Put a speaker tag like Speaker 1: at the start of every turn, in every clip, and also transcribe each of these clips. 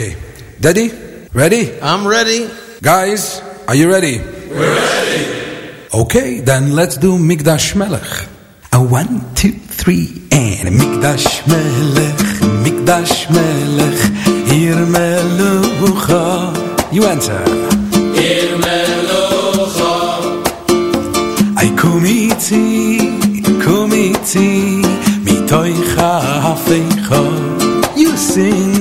Speaker 1: Okay. Daddy, ready?
Speaker 2: I'm ready.
Speaker 1: Guys, are you ready?
Speaker 3: We're ready.
Speaker 1: Okay, then let's do Mikdash Melech. A one, two, three, and Mikdash Melech, Mikdash Melech, Ir Melucha. You answer.
Speaker 3: Ir Melucha.
Speaker 1: I kumiti, iti, mitoicha hafeicha. You sing.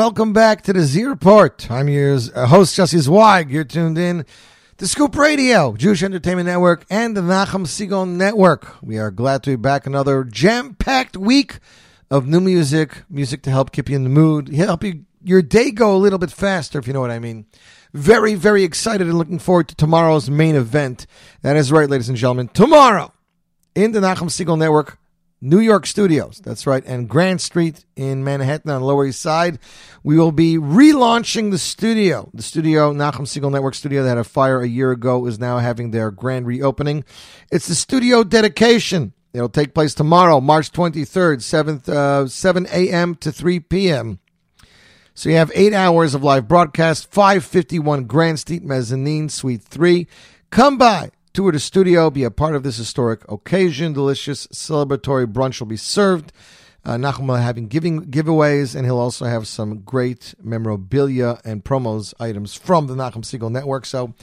Speaker 4: Welcome back to the Z Report. I'm your host, Yossi Zweig. You're tuned in to Scoop Radio, Jewish Entertainment Network, and the Nachum Siegel Network. We are glad to be back another jam-packed week of new music, music to help keep you in the mood, help you your day go a little bit faster, if you know what I mean. Very, very excited and looking forward to tomorrow's main event. That is right, ladies and gentlemen. Tomorrow, in the Nachum Siegel Network, New York Studios. That's right. And Grand Street in Manhattan on Lower East Side. We will be relaunching the studio. The studio, Nachum Siegel Network studio that had a fire a year ago, is now having their grand reopening. It's the studio dedication. It'll take place tomorrow, March 23rd, 7th, uh, 7 a.m. to 3 p.m. So you have eight hours of live broadcast, 551 Grand Street Mezzanine, Suite 3. Come by, tour the studio, be a part of this historic occasion. Delicious celebratory brunch will be served. Uh, Nachum will having giving giveaways, and he'll also have some great memorabilia and promos items from the Nachum Siegel Network. So,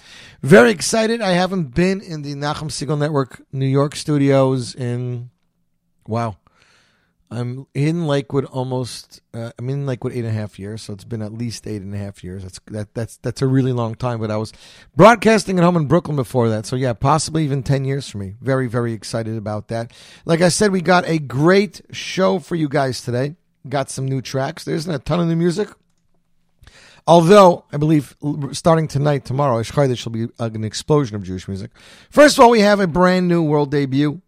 Speaker 4: very excited. I haven't been in the Nachum Siegel Network New York studios in wow. I'm in Lakewood almost. Uh, I'm in Lakewood eight and a half years, so it's been at least eight and a half years. That's that that's that's a really long time. But I was broadcasting at home in Brooklyn before that, so yeah, possibly even ten years for me. Very very excited about that. Like I said, we got a great show for you guys today. Got some new tracks. There isn't a ton of new music. Although I believe starting tonight, tomorrow, Ish Chodesh will be uh, an explosion of Jewish music. First of all, we have a brand new world debut,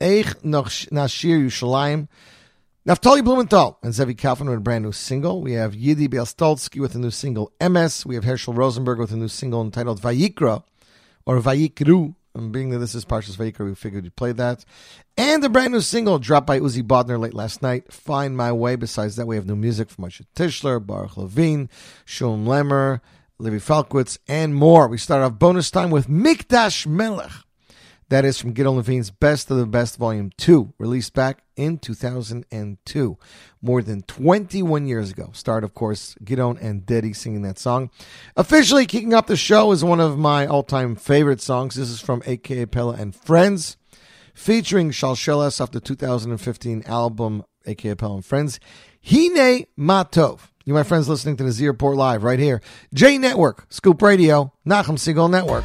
Speaker 4: Eich Nashir Yerushalayim. Naftali Blumenthal and Zevi Kaufman with a brand new single. We have Yidi Bialostozky with a new single, Emes. We have Hershel Rosenberg with a new single entitled Vayikra, or Vayikru. And being that this is Parshas Vayikra, we figured we'd play that. And a brand new single dropped by Uzi Bodner late last night, Find My Way. Besides that, we have new music from Moshe Tischler, Baruch Levine, Shulem Lemmer, Levy Falkowitz, and more. We start off bonus time with Mikdash Melech. That is from Gideon Levine's Best of the Best Volume 2, released back in 2002, more than 21 years ago. Start, of course, Gideon and Deddy singing that song. Officially kicking off the show is one of my all time favorite songs. This is from AKA Pella and Friends, featuring Shalsheles off the 2015 album AKA Pella and Friends. Hine Matov. You, my friends, listening to the Z Report Live right here. J Network, Scoop Radio, Nachum Siegel Network.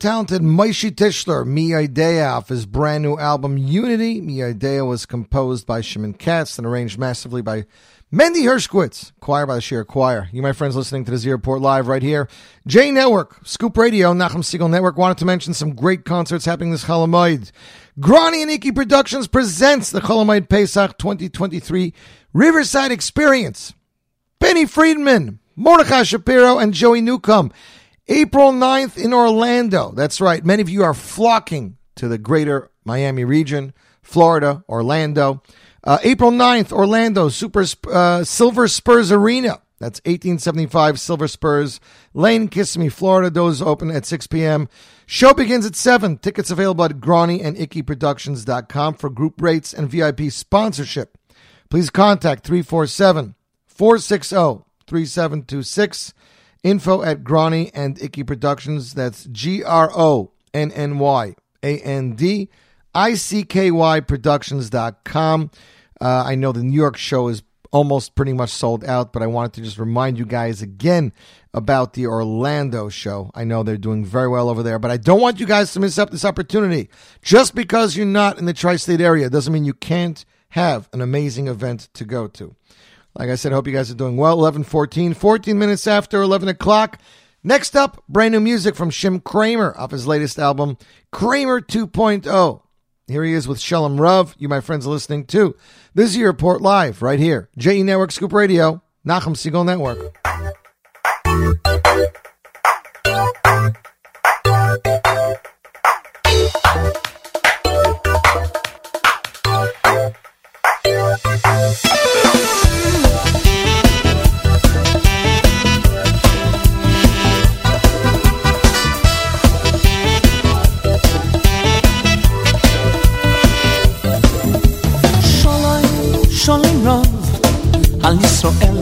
Speaker 4: talented Moshe Tischler, Miadea, off his brand new album Unity. Miadea was composed by Shimon Katz and arranged massively by Mendy Hershkowitz, choir by the Sheer Choir. You, my friends, listening to the Z Report Live right here. J Network, Scoop Radio, Nachum Siegel Network. Wanted to mention some great concerts happening this Cholamoid. Gronny and Icky Productions presents the Cholamoid Pesach 2023 Riverside Experience. Benny Friedman, Mordechai Shapiro, and Joey Newcomb. April 9th in Orlando. That's right. Many of you are flocking to the greater Miami region, Florida, Orlando. Uh, April 9th, Orlando, Super uh, Silver Spurs Arena. That's 1875 Silver Spurs, Lane, Kissimmee, Florida. Doors open at 6 p.m. Show begins at 7. Tickets available at Gronny and Icky Productions.com for group rates and VIP sponsorship. Please contact 347 460 3726 Info at Gronny and Icky Productions. That's G R O N N Y A N D I C K Y Productions.com. Uh, I know the New York show is almost pretty much sold out, but I wanted to just remind you guys again about the Orlando show. I know they're doing very well over there, but I don't want you guys to miss up this opportunity. Just because you're not in the tri state area doesn't mean you can't have an amazing event to go to. Like I said, hope you guys are doing well. 11 14, 14 minutes after 11 o'clock. Next up, brand new music from Shim Craimer off his latest album, Craimer 2.0. Here he is with Shalom Rav. You, my friends, are listening to this year Report Live right here. JE Network Scoop Radio, Nachum Siegel Network.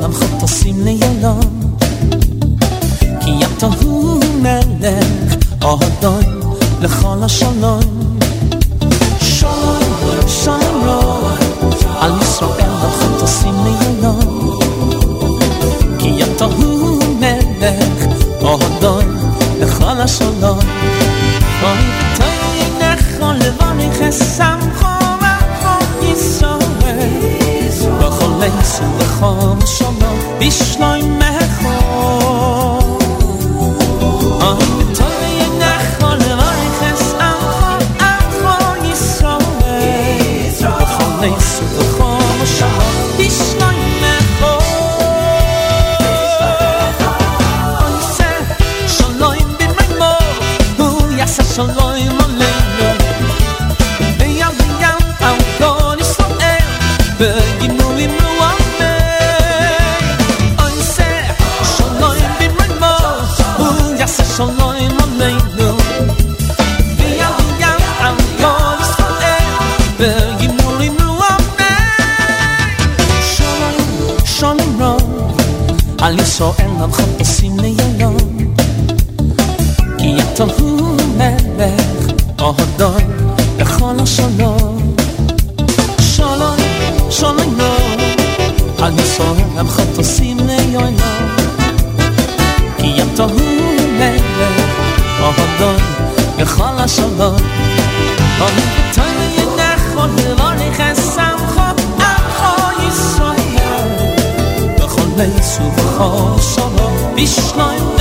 Speaker 5: כולם חטוסים ליונום כי ים תוהו מלך אוהדון לכל השלום שלום שלום על ישראל החטוסים ליונום כי ים תוהו מלך אוהדון לכל השלום אוי תוהו נכון לברך הסמכו רחוב יסורר בכל עץ ובכל
Speaker 6: שומר Bislaj mehol so long. تو من خط سینه یلان یک تا هون ملخ آهان خواستم بیشنایم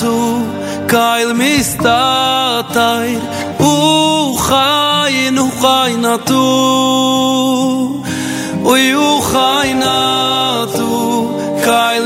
Speaker 6: tu kail mistatay u khayn u khayna tu u khayn tu kail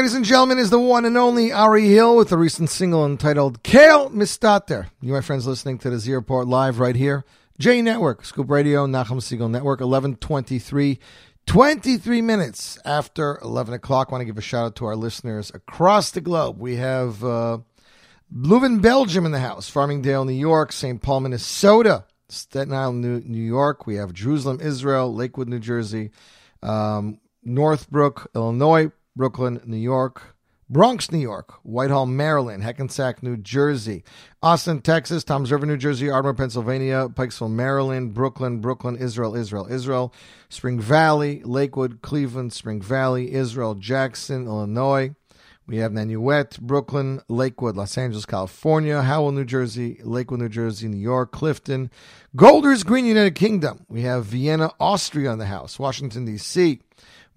Speaker 4: ladies and gentlemen, is the one and only Ari Hill with the recent single entitled Kale Mistater. You, my friends, listening to the Z Report live right here. J Network, Scoop Radio, Nachum Siegel Network, 1123, 23 minutes after 11 o'clock. I want to give a shout out to our listeners across the globe. We have uh, Leuven, Belgium in the house, Farmingdale, New York, St. Paul, Minnesota, Staten Island, New, New York. We have Jerusalem, Israel, Lakewood, New Jersey, um, Northbrook, Illinois, Brooklyn, New York, Bronx, New York, Whitehall, Maryland, Hackensack, New Jersey, Austin, Texas, Toms River, New Jersey, Ardmore, Pennsylvania, Pikesville, Maryland, Brooklyn, Brooklyn, Israel, Israel, Israel, Spring Valley, Lakewood, Cleveland, Spring Valley, Israel, Jackson, Illinois. We have Nanuet, Brooklyn, Lakewood, Los Angeles, California, Howell, New Jersey, Lakewood, New Jersey, New York, Clifton, Golders Green, United Kingdom. We have Vienna, Austria in the house, Washington, D.C.,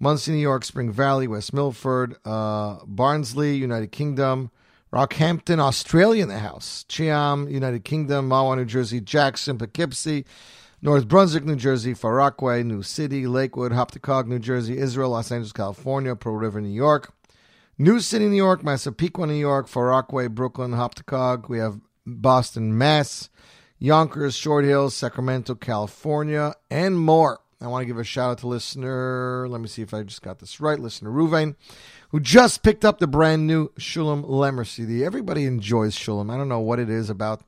Speaker 4: Monsey, New York, Spring Valley, West Milford, uh, Barnsley, United Kingdom, Rockhampton, Australia in the house, Cheam, United Kingdom, Mahwah, New Jersey, Jackson, Poughkeepsie, North Brunswick, New Jersey, Far Rockaway, New City, Lakewood, Hopatcong, New Jersey, Israel, Los Angeles, California, Pearl River, New York, New City, New York, Massapequa, New York, Far Rockaway, Brooklyn, Hopatcong. We have Boston, Mass, Yonkers, Short Hills, Sacramento, California, and more. I want to give a shout out to listener. Let me see if I just got this right. Listener Ruvain, who just picked up the brand new Shulem Lemmer CD. Everybody enjoys Shulem. I don't know what it is about.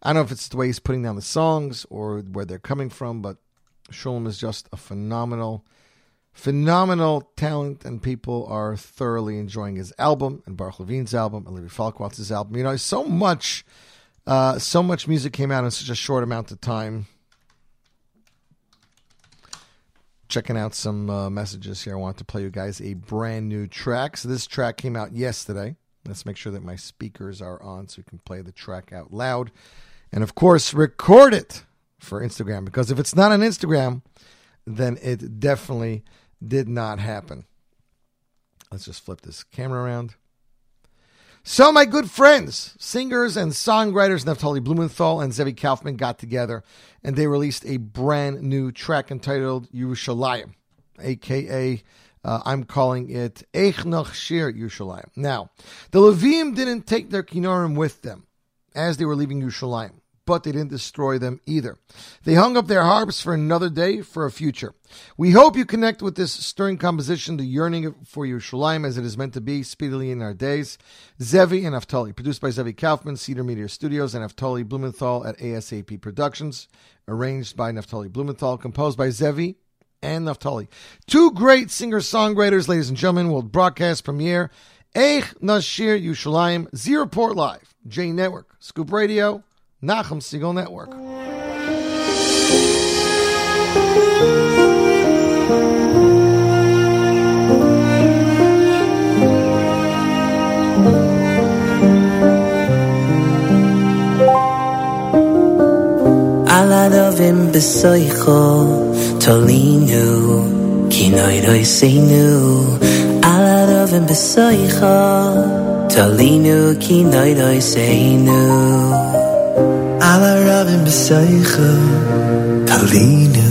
Speaker 4: I don't know if it's the way he's putting down the songs or where they're coming from, but Shulem is just a phenomenal, phenomenal talent, and people are thoroughly enjoying his album and Baruch Levine's album and Levy Falkowitz's album. You know, so much, uh, so much music came out in such a short amount of time checking out some uh, messages here. I want to play you guys a brand new track. So this track came out yesterday. Let's make sure that my speakers are on so we can play the track out loud. And of course, record it for Instagram because if it's not on Instagram, then it definitely did not happen. Let's just flip this camera around. So, my good friends, singers and songwriters Naftali Blumenthal and Zevi Kaufman got together and they released a brand new track entitled Yerushalayim, aka uh, I'm calling it Eich Noch Shir Yerushalayim. Now, the Levim didn't take their kinorim with them as they were leaving Yerushalayim, but they didn't destroy them either. They hung up their harps for another day, for a future. We hope you connect with this stirring composition, the yearning for Yerushalayim as it is meant to be speedily in our days. Zevi and Naftali, produced by Zevi Kaufman, Cedar Media Studios, and Naftali Blumenthal at ASAP Productions, arranged by Naftali Blumenthal, composed by Zevi and Naftali. Two great singer-songwriters, ladies and gentlemen, will broadcast premiere Eich Nashir Yerushalayim, Z Report Live, J Network, Scoop Radio, Nachum Siegel Network.
Speaker 7: Aladovim besoicho tolinu kinoi roiseinu Aladovim besoicho tolinu kinoi roiseinu
Speaker 1: Alarabim b'seicha Talinu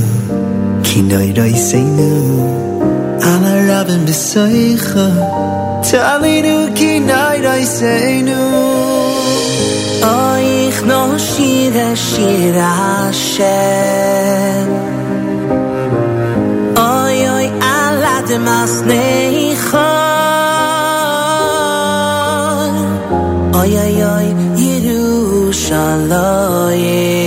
Speaker 1: Kinoi roiseinu Alarabim b'seicha Talinu kinoi roiseinu
Speaker 7: Oich no shira Hashem. Oy oy aladim asneicha Oy oy oy
Speaker 1: Yerushalayim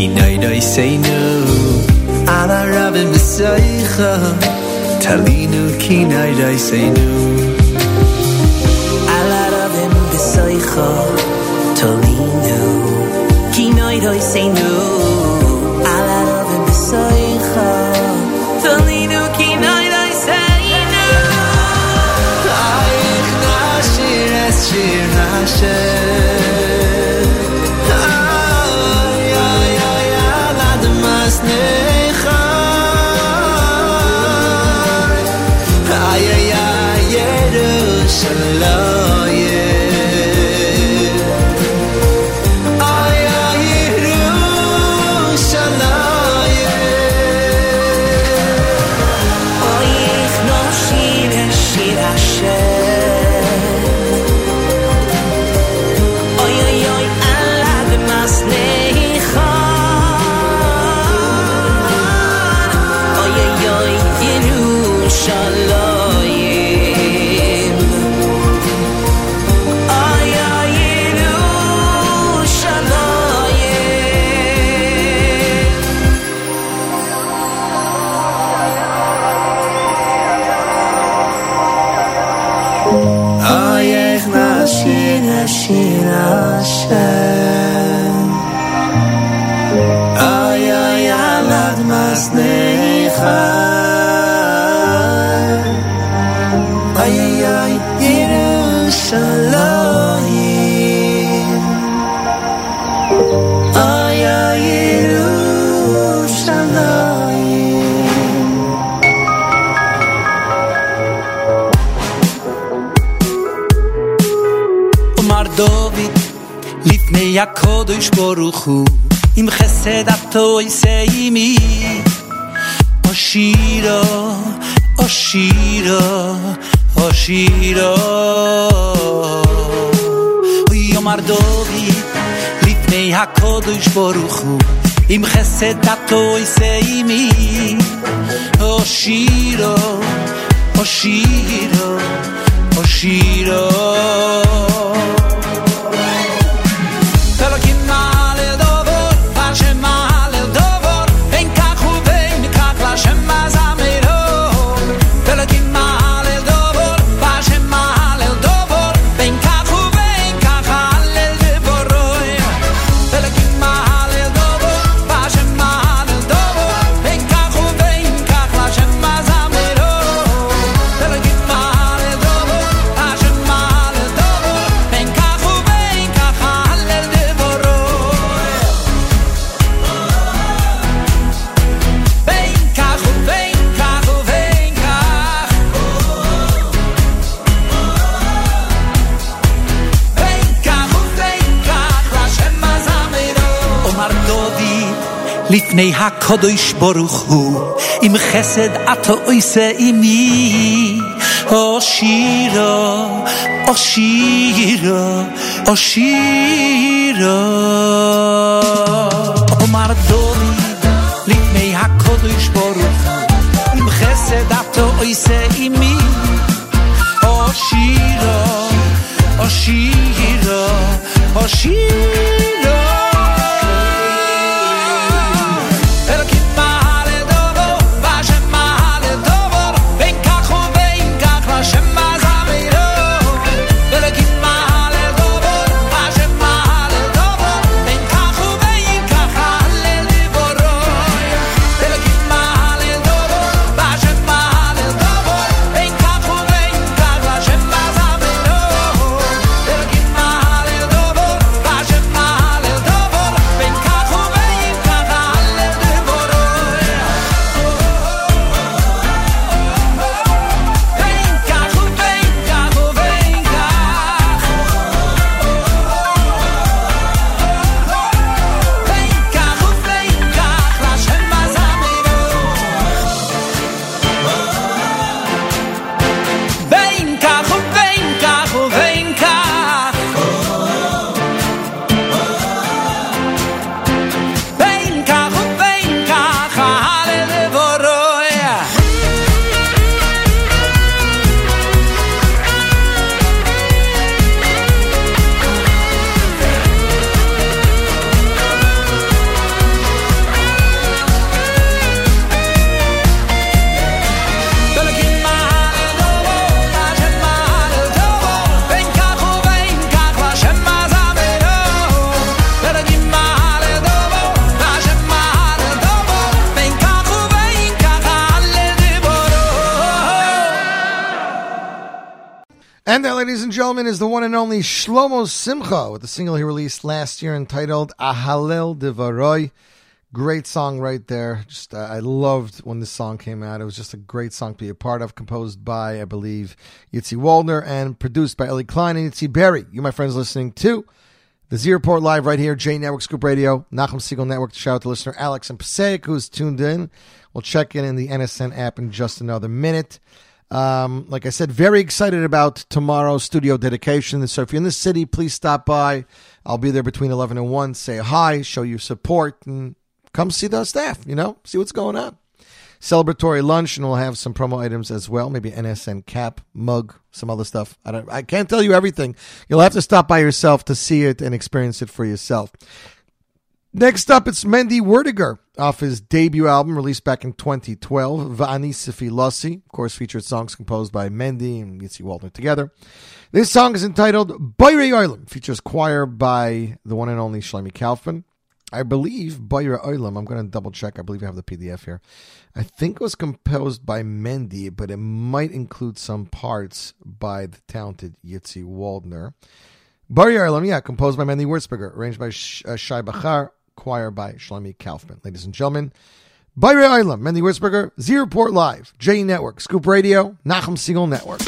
Speaker 1: Kinoi doiseinu Alarabim b'seicha Talinu Kinoi doiseinu
Speaker 7: Aladavim besoicho tolinu
Speaker 8: Você tá kadosh baruch hu im chesed ato oise
Speaker 4: imi oshira oshira oshira o mardor the one and only Shlomo Simcha with the single he released last year entitled Ahalel Devaroy. Great song right there. Just uh, I loved when this song came out. It was just a great song to be a part of, composed by, I believe, Yitzi Waldner and produced by Ellie Klein and Yitzi Berry. You, my friends, listening to the Z Report Live right here, J Network Scoop Radio, Nachum Siegel Network. Shout out to listener Alex and Passaic who's tuned in. We'll check in in the NSN app in just another minute. Um, like I said, very excited about tomorrow's studio dedication. So if you're in the city, please stop by. I'll be there between 11 and 1. Say hi, show your support, and come see the staff, you know, see what's going on. Celebratory lunch, and we'll have some promo items as well. Maybe NSN cap, mug, some other stuff. I don't. I can't tell you everything. You'll have to stop by yourself to see it and experience it for yourself. Next up, it's Mendy Werdiger
Speaker 7: off his debut album released back in 2012, Va'ani Sifi Lassi. Of course, featured songs composed by Mendy and Yitzi Waldner together. This song is entitled Bayre Oilam, features choir by the one and only Shlomi Kaufman. I believe Bayra Oilam, I'm going to double check. I believe I have the PDF here. I think it was composed by Mendy, but it might include some parts by the talented Yitzi Waldner. Bari Oilam, yeah, composed by Mendy Wurzberger, arranged by uh, Shai Bachar, choir by Shlomi Kaufman. Ladies and gentlemen, Bayre Oilam, Mendy Wurzberger, Z Report Live, J Network, Scoop Radio, Nachum Siegel Network.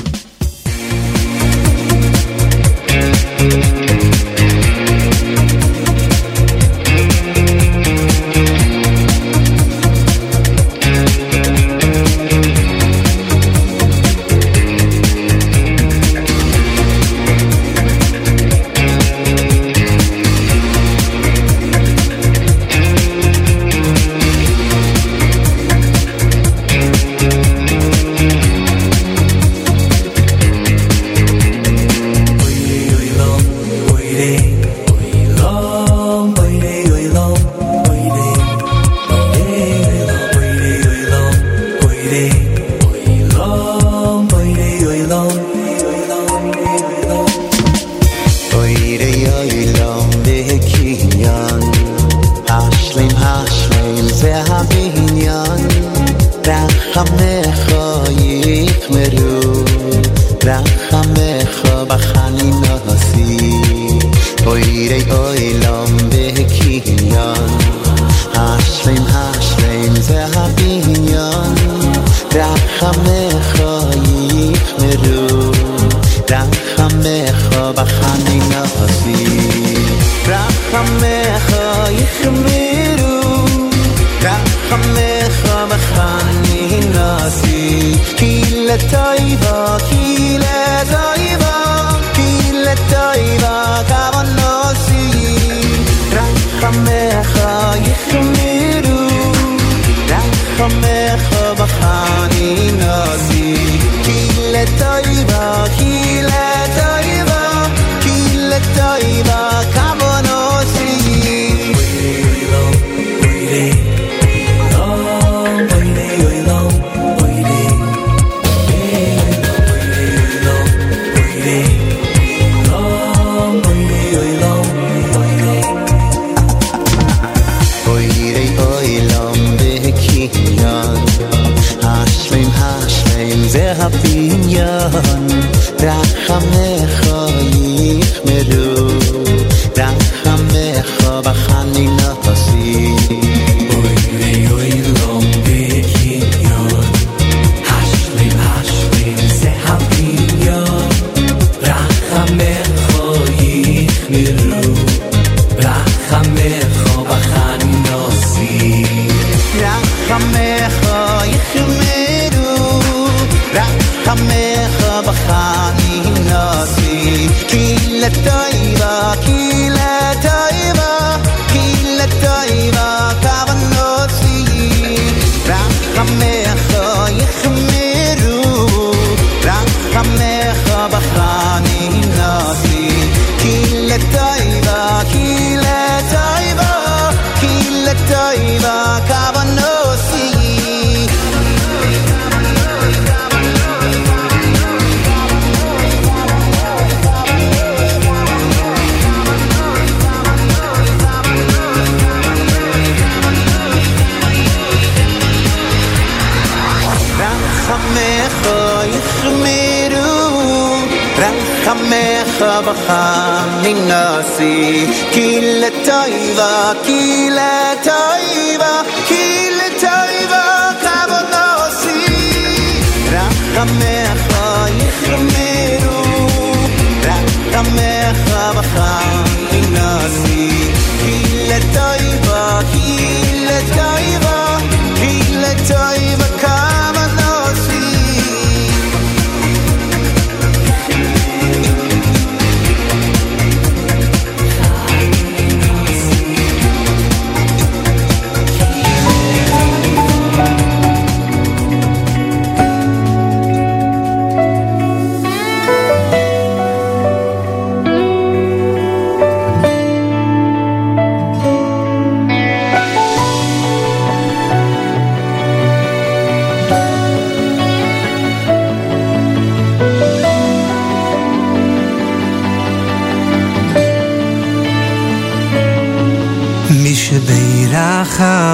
Speaker 9: B'chaninasi Ki letoiva, ki letoiva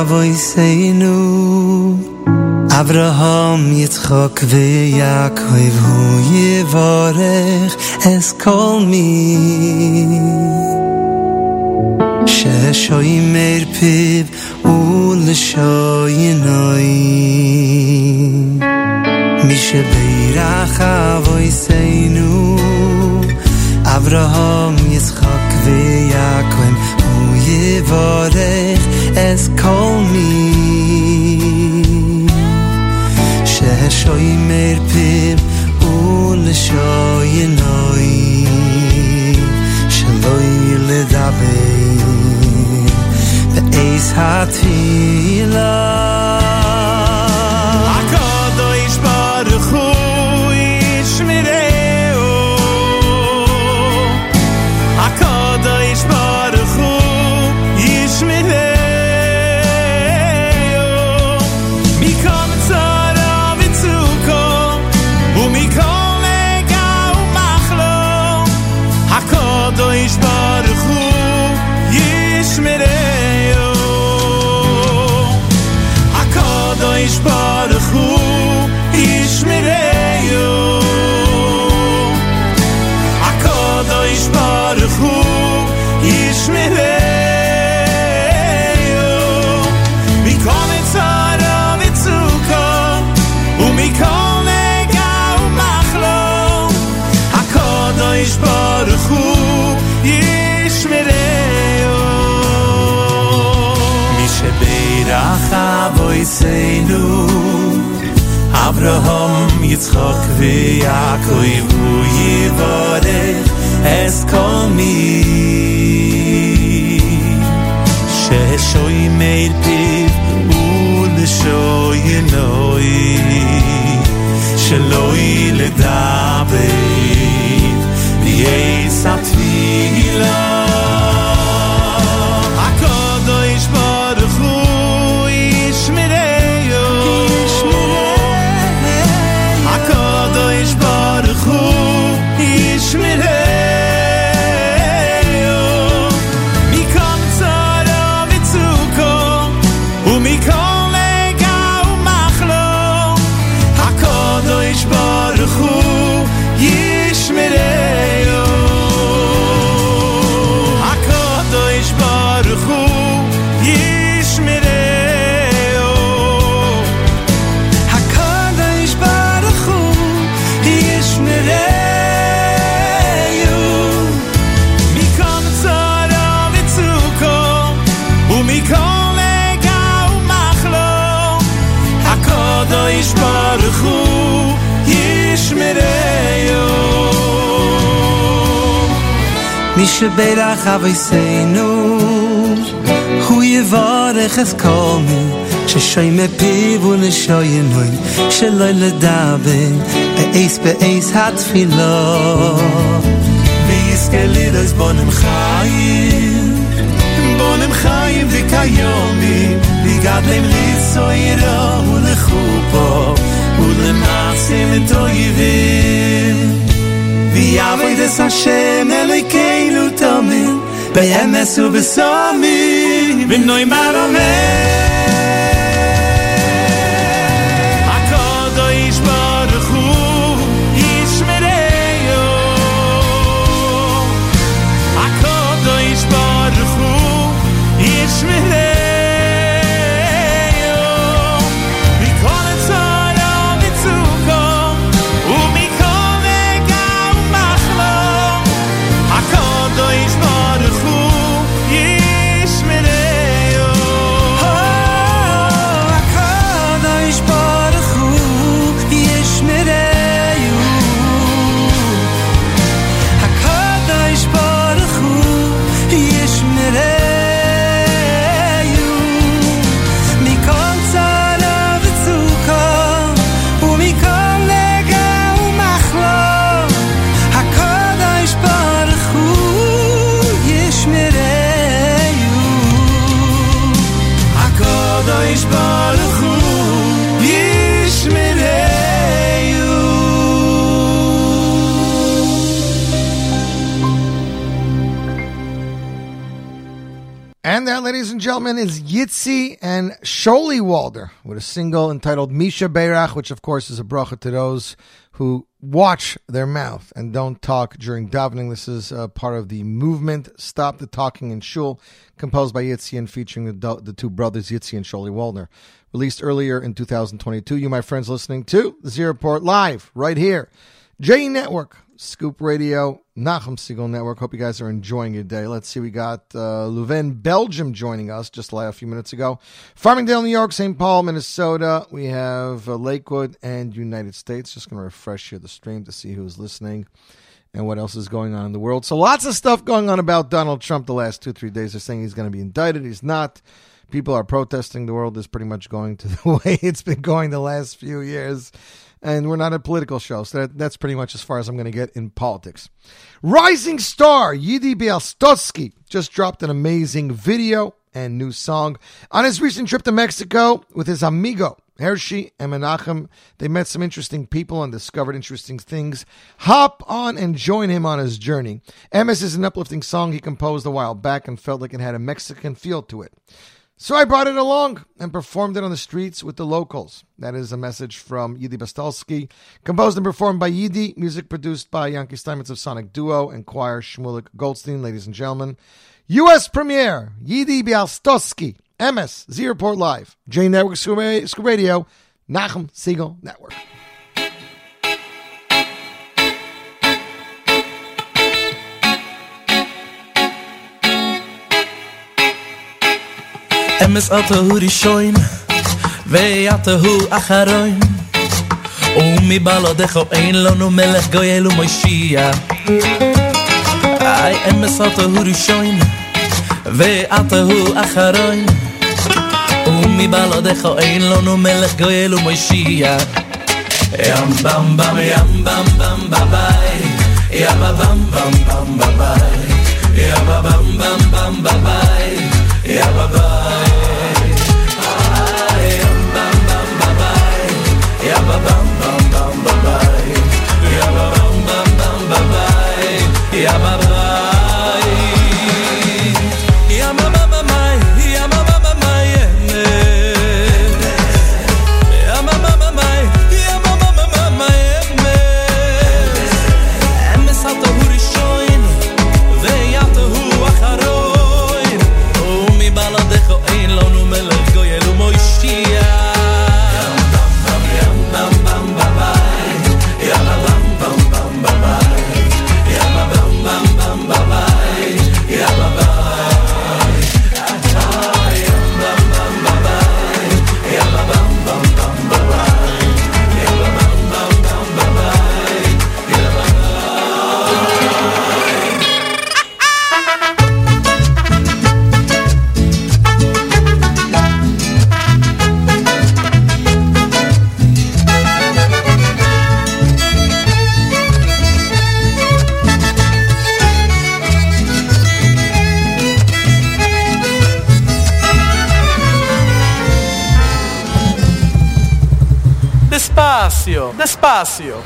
Speaker 9: avoy seinu Avraham Yitzchok veYakov hu
Speaker 1: yivarech es kol mi. ששוי מר פיב ולשוי נוי מי שבירח אבוי סיינו אברהם יצחק ויעקב הוא יברך את כל שהשוימר פיו ולשוינוי שלא ילדבר באיס התפילה
Speaker 10: הקדוש Moiseinu Abraham, Yitzchak hu Yivarech es kol mi Sheshoy meir piv ולשוי נוי שלוי לדבי ביי סטילה מי שבירך אבויסנו הוא יברך
Speaker 1: את כל מי ששוי מפיו ולשוינוי שלא לדבר באיס באיס התפילה
Speaker 10: ויזכה לירס בונם חיים בונם חיים וקיומי ויגדלם ליצוירו ולחופו ולמעשים טויבים ויעבוד את השם אלוקינו תמיד באמס ובסומי ונוי מרומם
Speaker 4: and Sholi Waldner with a single entitled Mi Shebeirach, which of course is a bracha to those who watch their mouth and don't talk during davening. This is uh, part of the movement Stop the Talking in Shul, composed by Yitzi and featuring the, the two brothers Yitzi and Sholi Waldner. Released earlier in 2022. You, my friends, listening to the Z Report live right here. J Network, Scoop Radio, Nachum Siegel Network. Hope you guys are enjoying your day. Let's see, we got uh, Belgium joining us just a few minutes ago. Farmingdale, New York, St. Paul, Minnesota. We have uh, Lakewood and United States. Just going to refresh here the stream to see who's listening and what else is going on in the world. So lots of stuff going on about Donald Trump the last two, three days. They're saying he's going to be indicted. He's not. People are protesting. The world is pretty much going to the way it's been going the last few years and we're not a political show, so that, that's pretty much as far as I'm going to get in politics. Rising star Yidi Bialostozky just dropped an amazing video and new song on his recent trip to Mexico with his amigo Hershey and Menachem. They met some interesting people and discovered interesting things. Hop on and join him on his journey. Emes is an uplifting song he composed a while back and felt like it had a Mexican feel to it. So I brought it along and performed it on the streets with the locals. That is a message from Yidi Bialostozky, composed and performed by Yidi, music produced by Yankee Steinmetz of Sonic Duo and choir Shmulik Goldstein, ladies and gentlemen. U.S. premiere, Yidi Bialostozky, Emes, Z Report Live, J Network Scoop Radio, Nachum Siegel Network.
Speaker 6: אמס אַטע הו ראשון ווען אַטע הו אחרון און מי באלא דך אין לנו מלך גויל ומשיע איי אמס אַטע הו ראשון ווען אַטע הו אחרון און מי באלא דך אין לנו מלך גויל ומשיע ים בם בם ים בם בם בביי ים בם בם בם בביי ים בם בם בם בביי ים Yabba bam bam bam bye bye. Yabba bam bam bam bye bye. Yabba Despacio, despacio.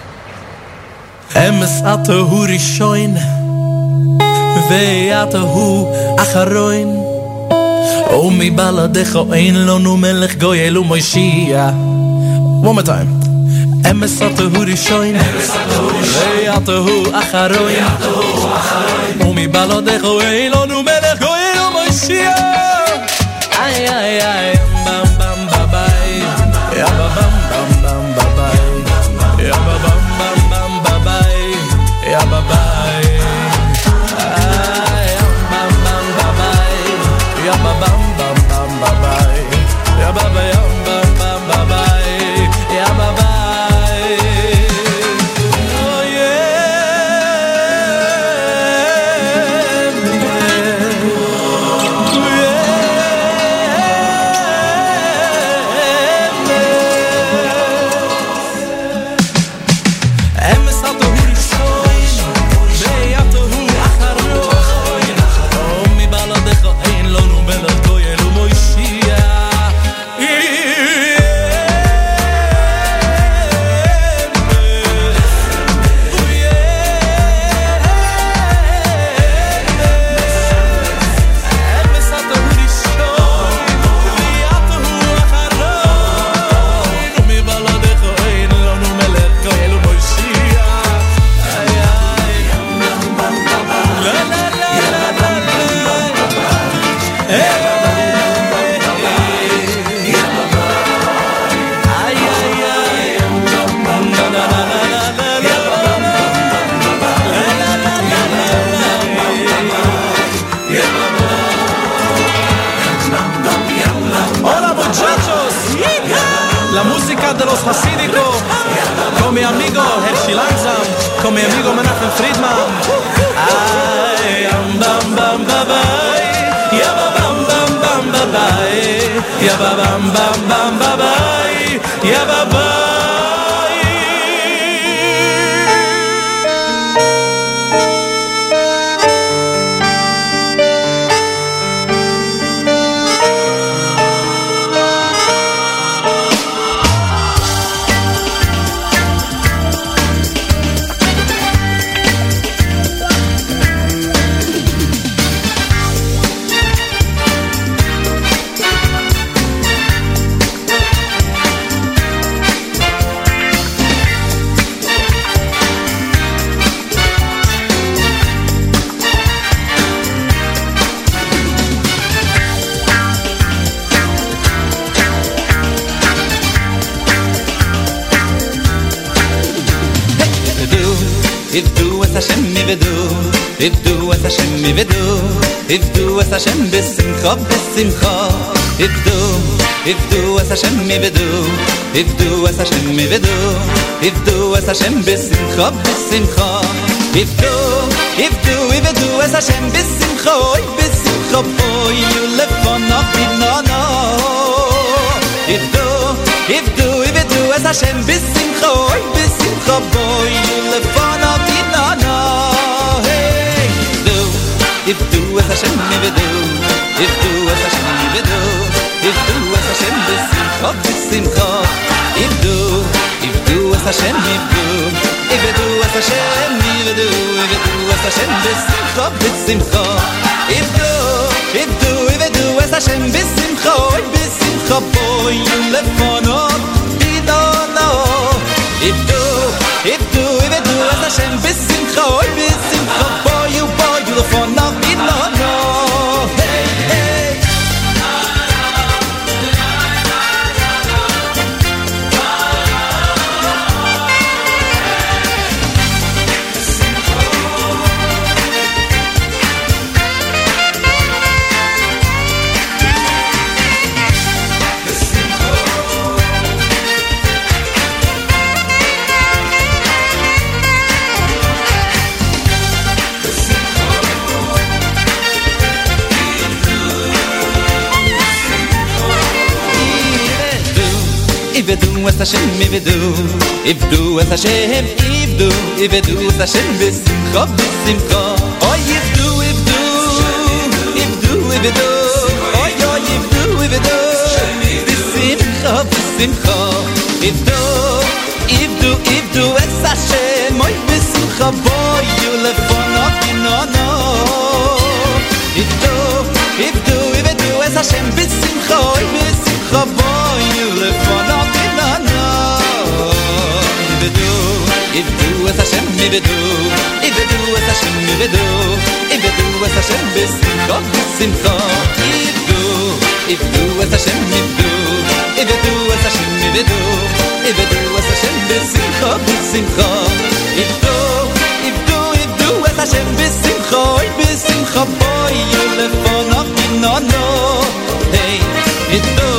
Speaker 6: אמס אַטע הו ראשון ואַטע הו אחרון און מי בלעדך אין לנו מלך גויל ומשיע One more time. אמס אַטע הו ראשון ואַטע הו אחרון און מי בלעדך אין לנו מלך גויל ומשיע איי איי איי
Speaker 11: hob mit simcha im do im do i
Speaker 7: vet du es a shen bis simcha bis simcha boy you left for no i don't know do do du es a shen Ivedu es Hashem, ivedu Ivedu es Hashem, shem ivedu Ivedu es a shem besimcha besimcha Oy ivedu ivedu Ivedu ivedu Oy oy ivedu ivedu Besimcha besimcha Ivedu ivedu ivedu es a shem Oy besimcha boy you left for nothing no no Ivedu ivedu ivedu es a shem besimcha Oy besimcha boy you left for nothing Hashem Ibedu Ibedu et Hashem Ibedu Ibedu et Hashem Besimcha Besimcha Ibedu Ibedu et Hashem Ibedu Ibedu et Hashem Ibedu Ibedu et Hashem Besimcha Besimcha Ibedu Ibedu Ibedu et Hashem Besimcha Besimcha Boi Yulefon Och Minono Hey Ibedu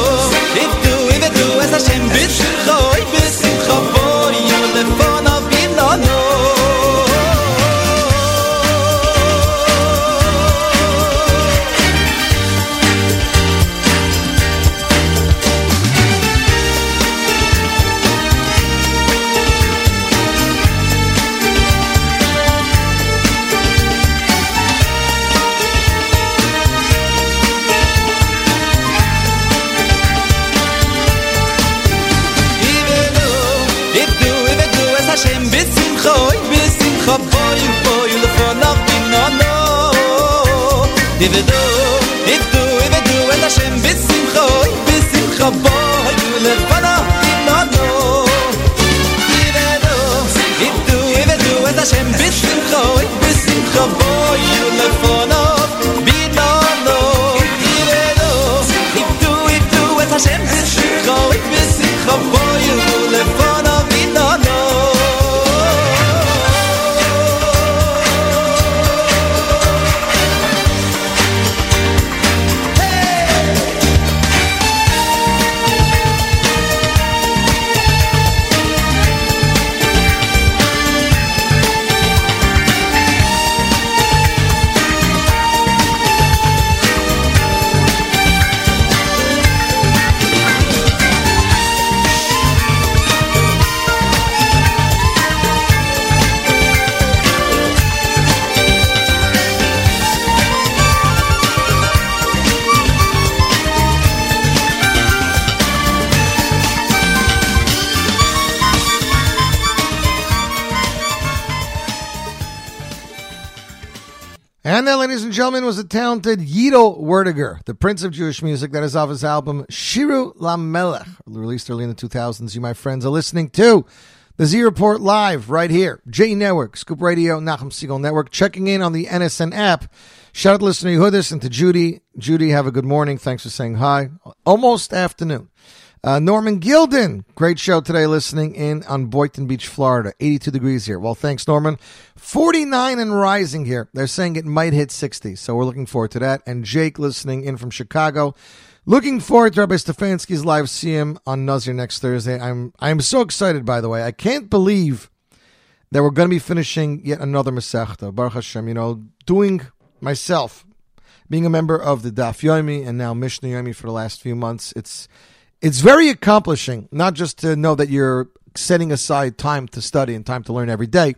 Speaker 7: Ibedu Ibedu et Hashem Besimcha
Speaker 4: Ibedu was the talented Yidel Werdiger, the prince of Jewish music, that is off his album Shiru Lamelech, released early in the 2000s. You, my friends, are listening to the Z Report live right here. J Network, Scoop Radio, Nachum Siegel Network, checking in on the NSN app. Shout out to listener Yehudis and to Judy. Judy, have a good morning. Thanks for saying hi. Almost afternoon. Uh, Norman Gilden, great show today listening in on Boynton Beach, Florida. 82 degrees here. Well, thanks, Norman. 49 and rising here. They're saying it might hit 60, so we're looking forward to that. And Jake listening in from Chicago. Looking forward to Rabbi Stefanski's live siyum on Nazir next Thursday. I'm I'm so excited, by the way. I can't believe that we're going to be finishing yet another Masechta. Baruch Hashem, you know, doing myself, being a member of the Daf Yomi and now Mishnah Yomi for the last few months. It's it's very accomplishing, not just to know that you're setting aside time to study and time to learn every day,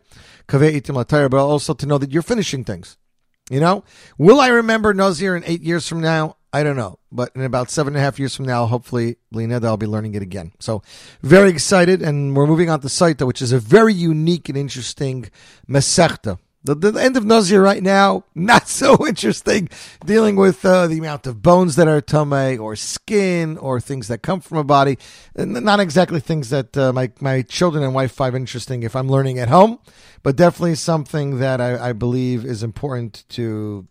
Speaker 4: but also to know that you're finishing things. You know, will I remember Nazir in eight years from now? I don't know, but in about seven and a half years from now, hopefully, Lena, I'll be learning it again. So, very excited, and we're moving on to Sotah, which is a very unique and interesting Masechta. The, the end of Nazir right now, not so interesting, dealing with uh, the amount of bones that are tamei or skin or things that come from a body. Not exactly things that uh, my, my children and wife find interesting if I'm learning at home, but definitely something that I, I believe is important to,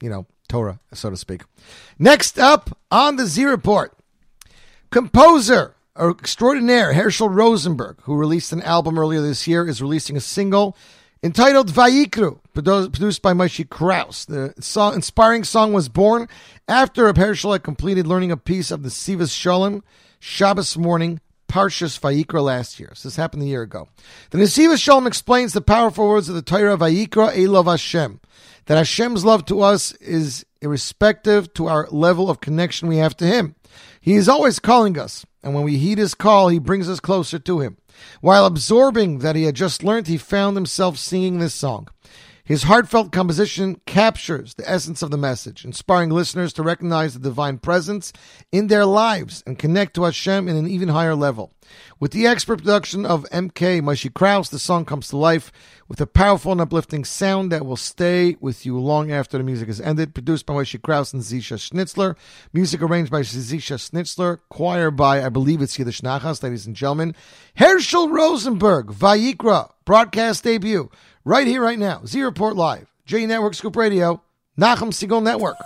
Speaker 4: you know, Torah, so to speak. Next up on the Z Report, composer or extraordinaire Hershel Rosenberg, who released an album earlier this year, is releasing a single entitled Vayikru, produced by Moshe Kraus. The song, inspiring song was born after Hershel had completed learning a piece of the Sivas Shalom Shabbos morning Parshas Vayikra last year. So this happened a year ago. The Nesivas Shalom explains the powerful words of the Torah Vayikra Elov Hashem, that Hashem's love to us is irrespective to our level of connection we have to Him. He is always calling us, and when we heed His call, He brings us closer to Him. While absorbing that he had just learned, he found himself singing this song. His heartfelt composition captures the essence of the message, inspiring listeners to recognize the divine presence in their lives and connect to Hashem in an even higher level. With the expert production of MK Moshe Kraus, the song comes to life with a powerful and uplifting sound that will stay with you long after the music is ended. Produced by Moshe Kraus and Zisha Schnitzler. Music arranged by Zisha Schnitzler. Choir by, I believe it's Yiddish Nachas, ladies and gentlemen. Hershel Rosenberg, Vayikra, broadcast debut right here, right now. Z Report Live, J Network Scoop Radio, Nachum Segal Network.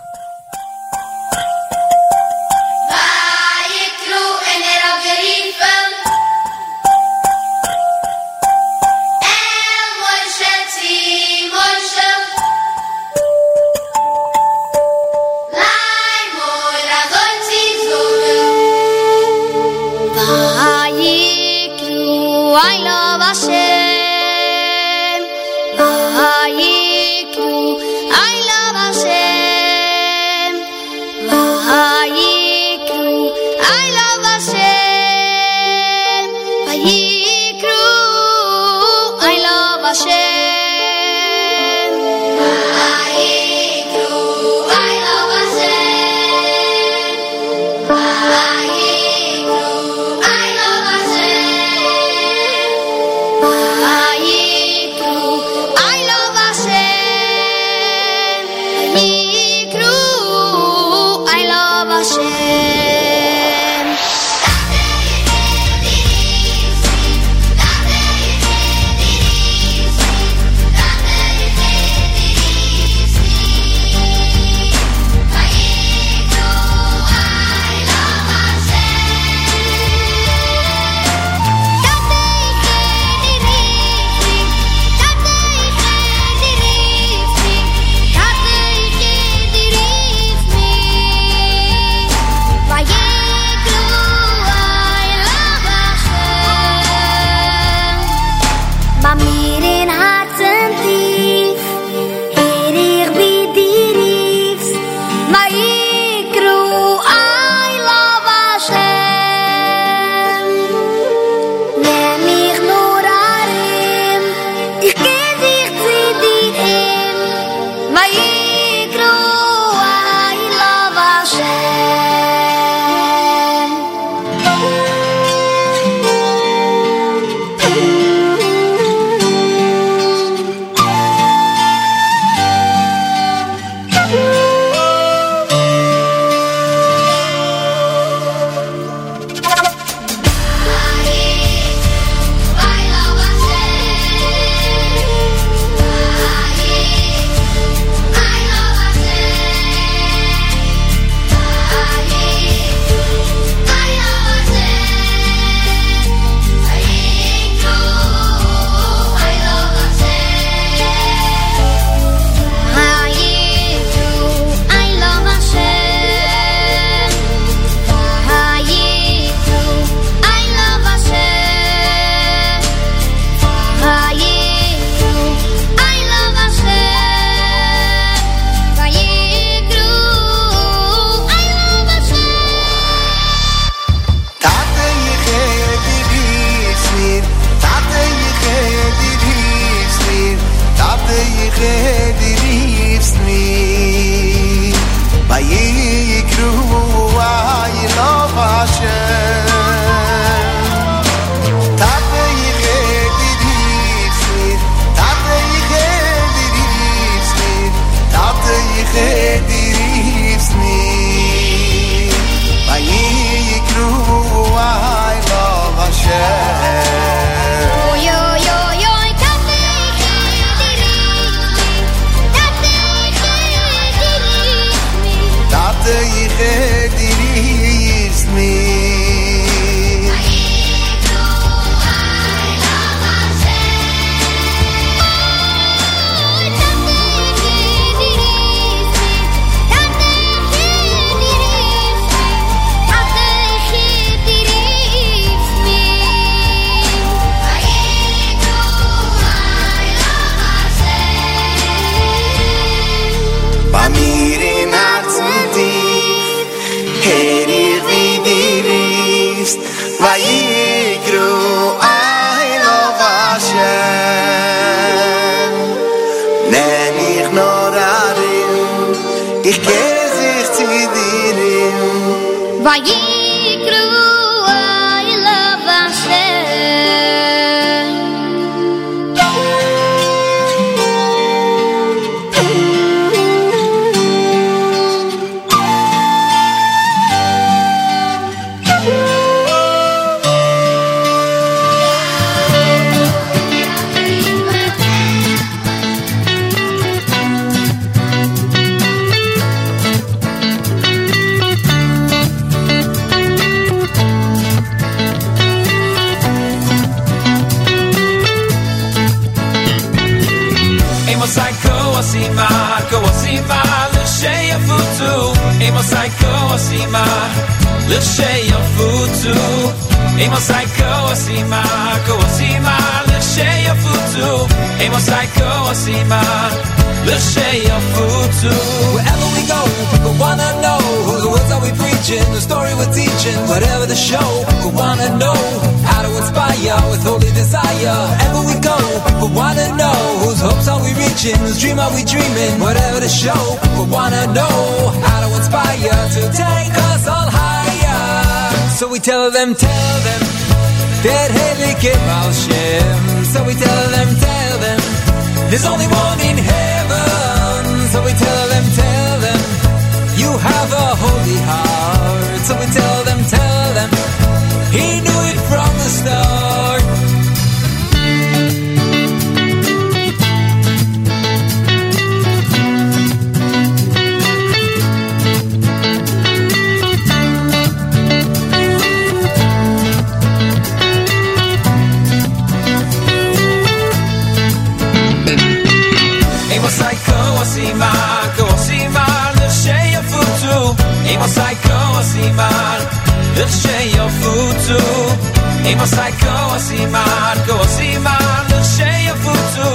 Speaker 6: Emo psycho asima, go asima, l'shei futu.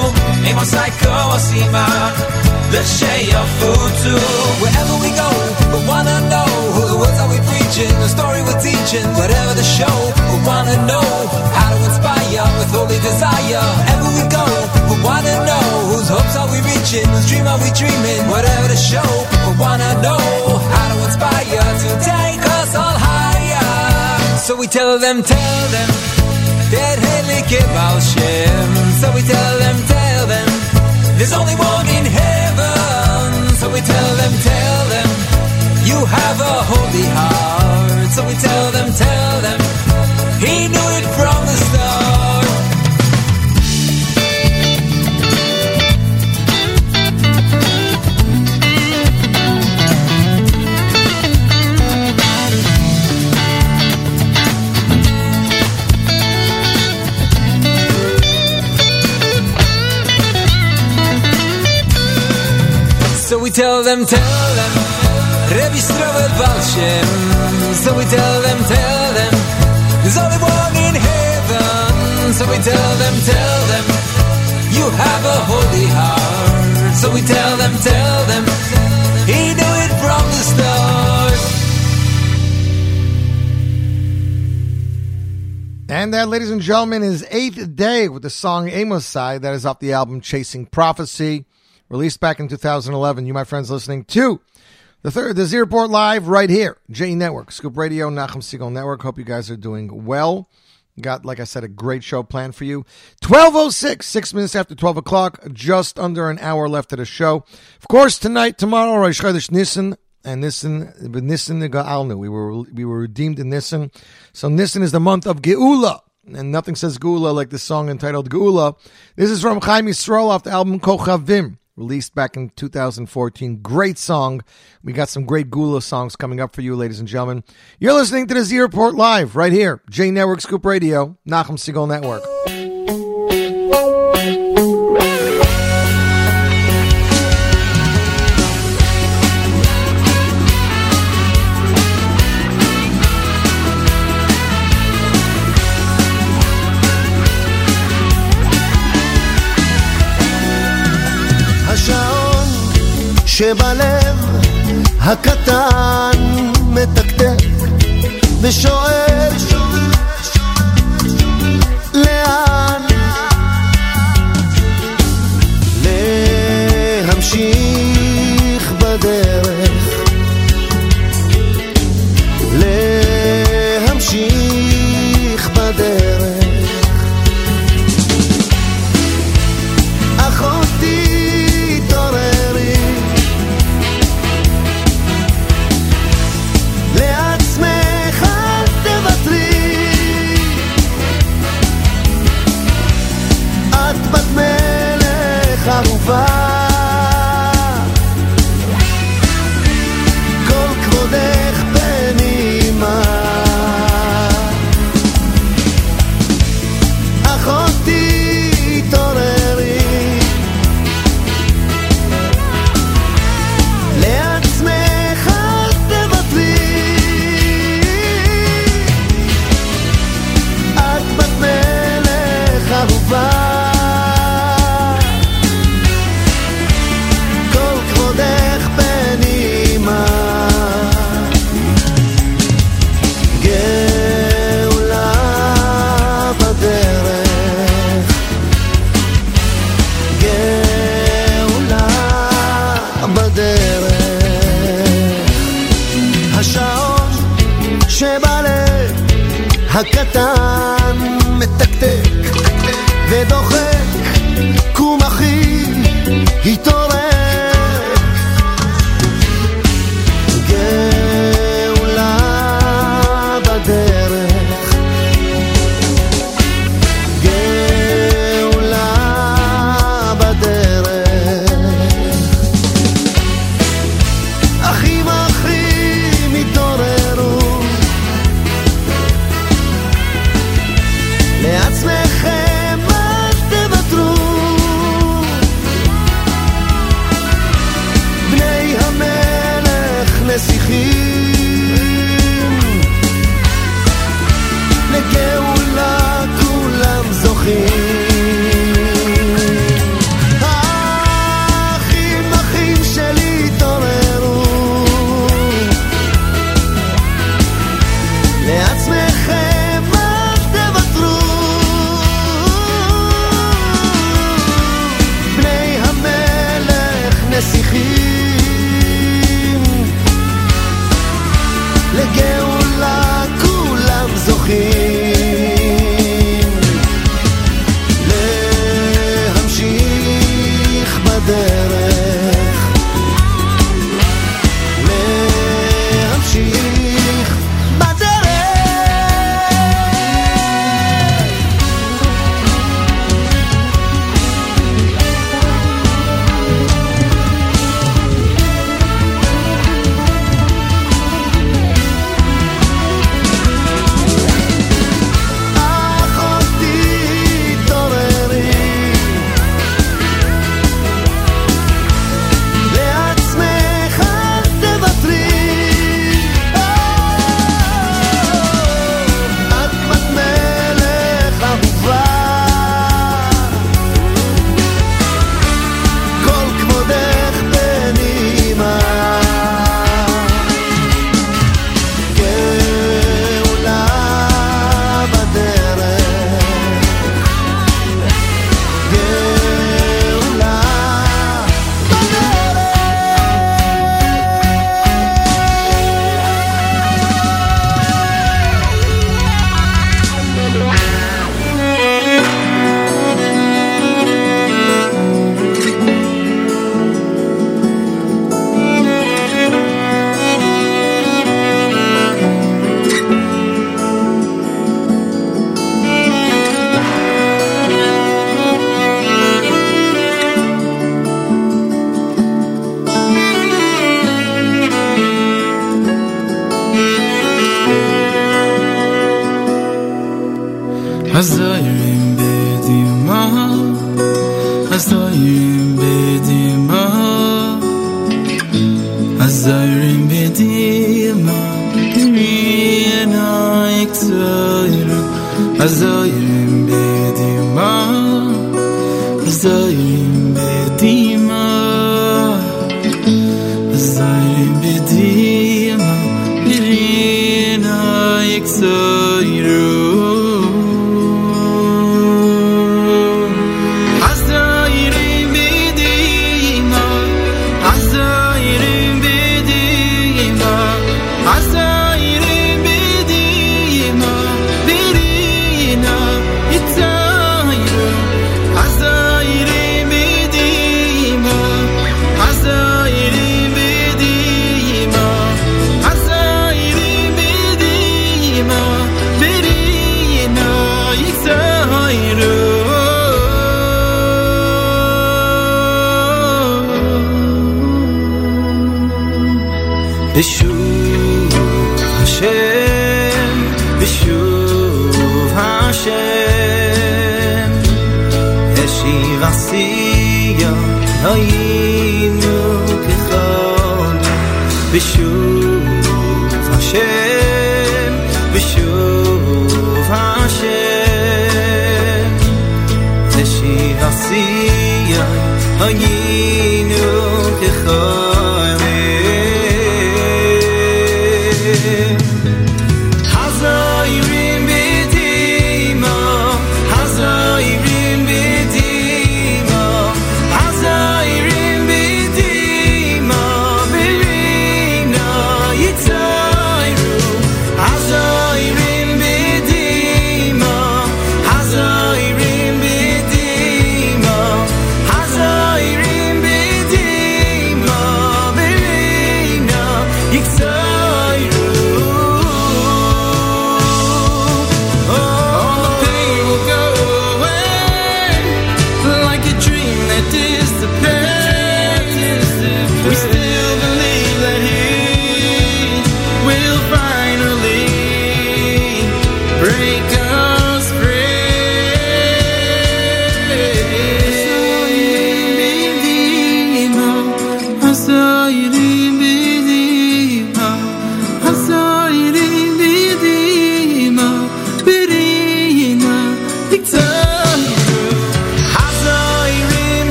Speaker 6: Emo psycho asima, l'shei futu.
Speaker 12: Wherever we go, we wanna know the words are we preaching, the story we're teaching, whatever the show, we wanna know how to inspire with holy desire. Wherever we go, we wanna know whose hopes are we reaching, whose dream are we dreaming, whatever the show, we wanna know how to inspire to take us all higher. So we tell them, tell them that Haley Kibal Shem. So we tell them, tell them there's only one in heaven. So we tell them, tell them you have a holy heart. So we tell them, tell them tell them, tell them, Strovel Balshem. So we tell them, tell them, there's only one in heaven. So we tell them, tell them, you have a holy heart. So we tell them, tell them, he knew it from the start.
Speaker 4: And that, ladies and gentlemen, is Eighth Day with the song Amosai. That is off the album Chasing Prophecy, released back in 2011. You, my friends, listening to the third, the Z Report Live right here, J Network, Scoop Radio, Nachum Segal Network. Hope you guys are doing well. Got, like I said, a great show planned for you. 12.06, six minutes after 12 o'clock, just under an hour left of the show. Of course, tonight, tomorrow, Rosh Chodesh Nissen, and Nissen, Nissen Ga'alnu. We were, we were redeemed in Nissen. So Nissen is the month of Geula. And nothing says Geula like the song entitled Geula. This is from Chaim Yisrael off the album Kochavim. Released back in 2014. Great song. We got some great Geula songs coming up for you, ladies and gentlemen. You're listening to the Z Report Live right here, J Network Scoop Radio, Nachum Segal Network.
Speaker 7: שבלב הקטן מתקתק ושואל הקטן מתקתק ודוחק קום אחי התעורר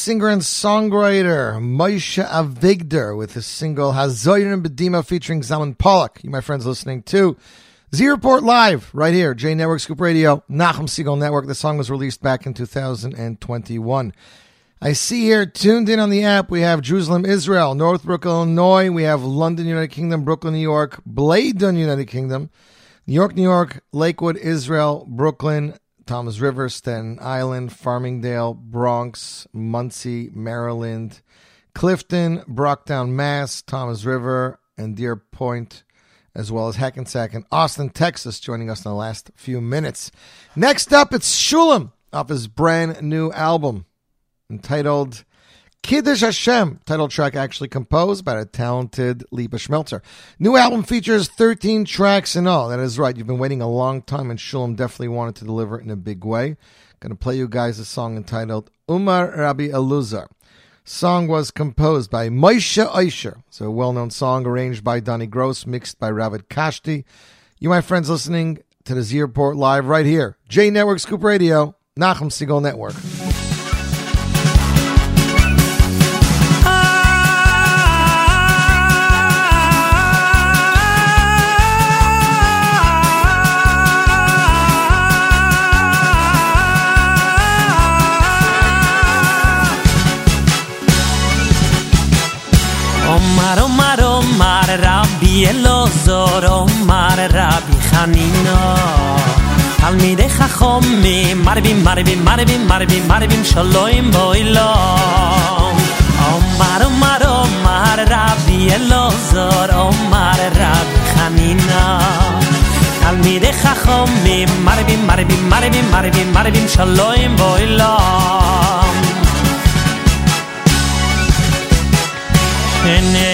Speaker 4: singer and songwriter Moshe Avigdor with his single Hazoyrim Bedima featuring Zaman Pollock. You, my friends, listening to Z Report Live right here, J Network Scoop Radio, Nachum Segal Network. The song was released back in 2021. I see here, tuned in on the app, we have Jerusalem, Israel, Northbrook, Illinois. We have London, United Kingdom, Brooklyn, New York, Bladen, United Kingdom, New York, New York, Lakewood, Israel, Brooklyn, Toms River, Staten Island, Farmingdale, Bronx, Monsey, Maryland, Clifton, Brockton, Mass, Toms River, and Deer Point, as well as Hackensack and Austin, Texas, joining us in the last few minutes. Next up, it's Shulem off his brand new album entitled Kiddush Hashem, title track actually composed by the talented Lipa Schmeltzer. New album features 13 tracks in all. That is right. You've been waiting a long time, and Shulem definitely wanted to deliver it in a big way. Going to play you guys a song entitled Umar Rabbi Eluzar. Song was composed by Moshe Eisher. It's a well-known song arranged by Donny Gross, mixed by Ravid Kashti. You, my friends, listening to the Z Report live right here. J Network Scoop Radio, Nachum Segal Network.
Speaker 13: Omar Rabbi Chanina תלמידי חכמים מרבים מרבים מרבים מרבים מרבים שלוים בעולם אומר אומר אומר רבי אלעזר אומר רבי חנינה תלמידי חכמים מרבים מרבים מרבים מרבים מרבים שלוים בעולם שנאמר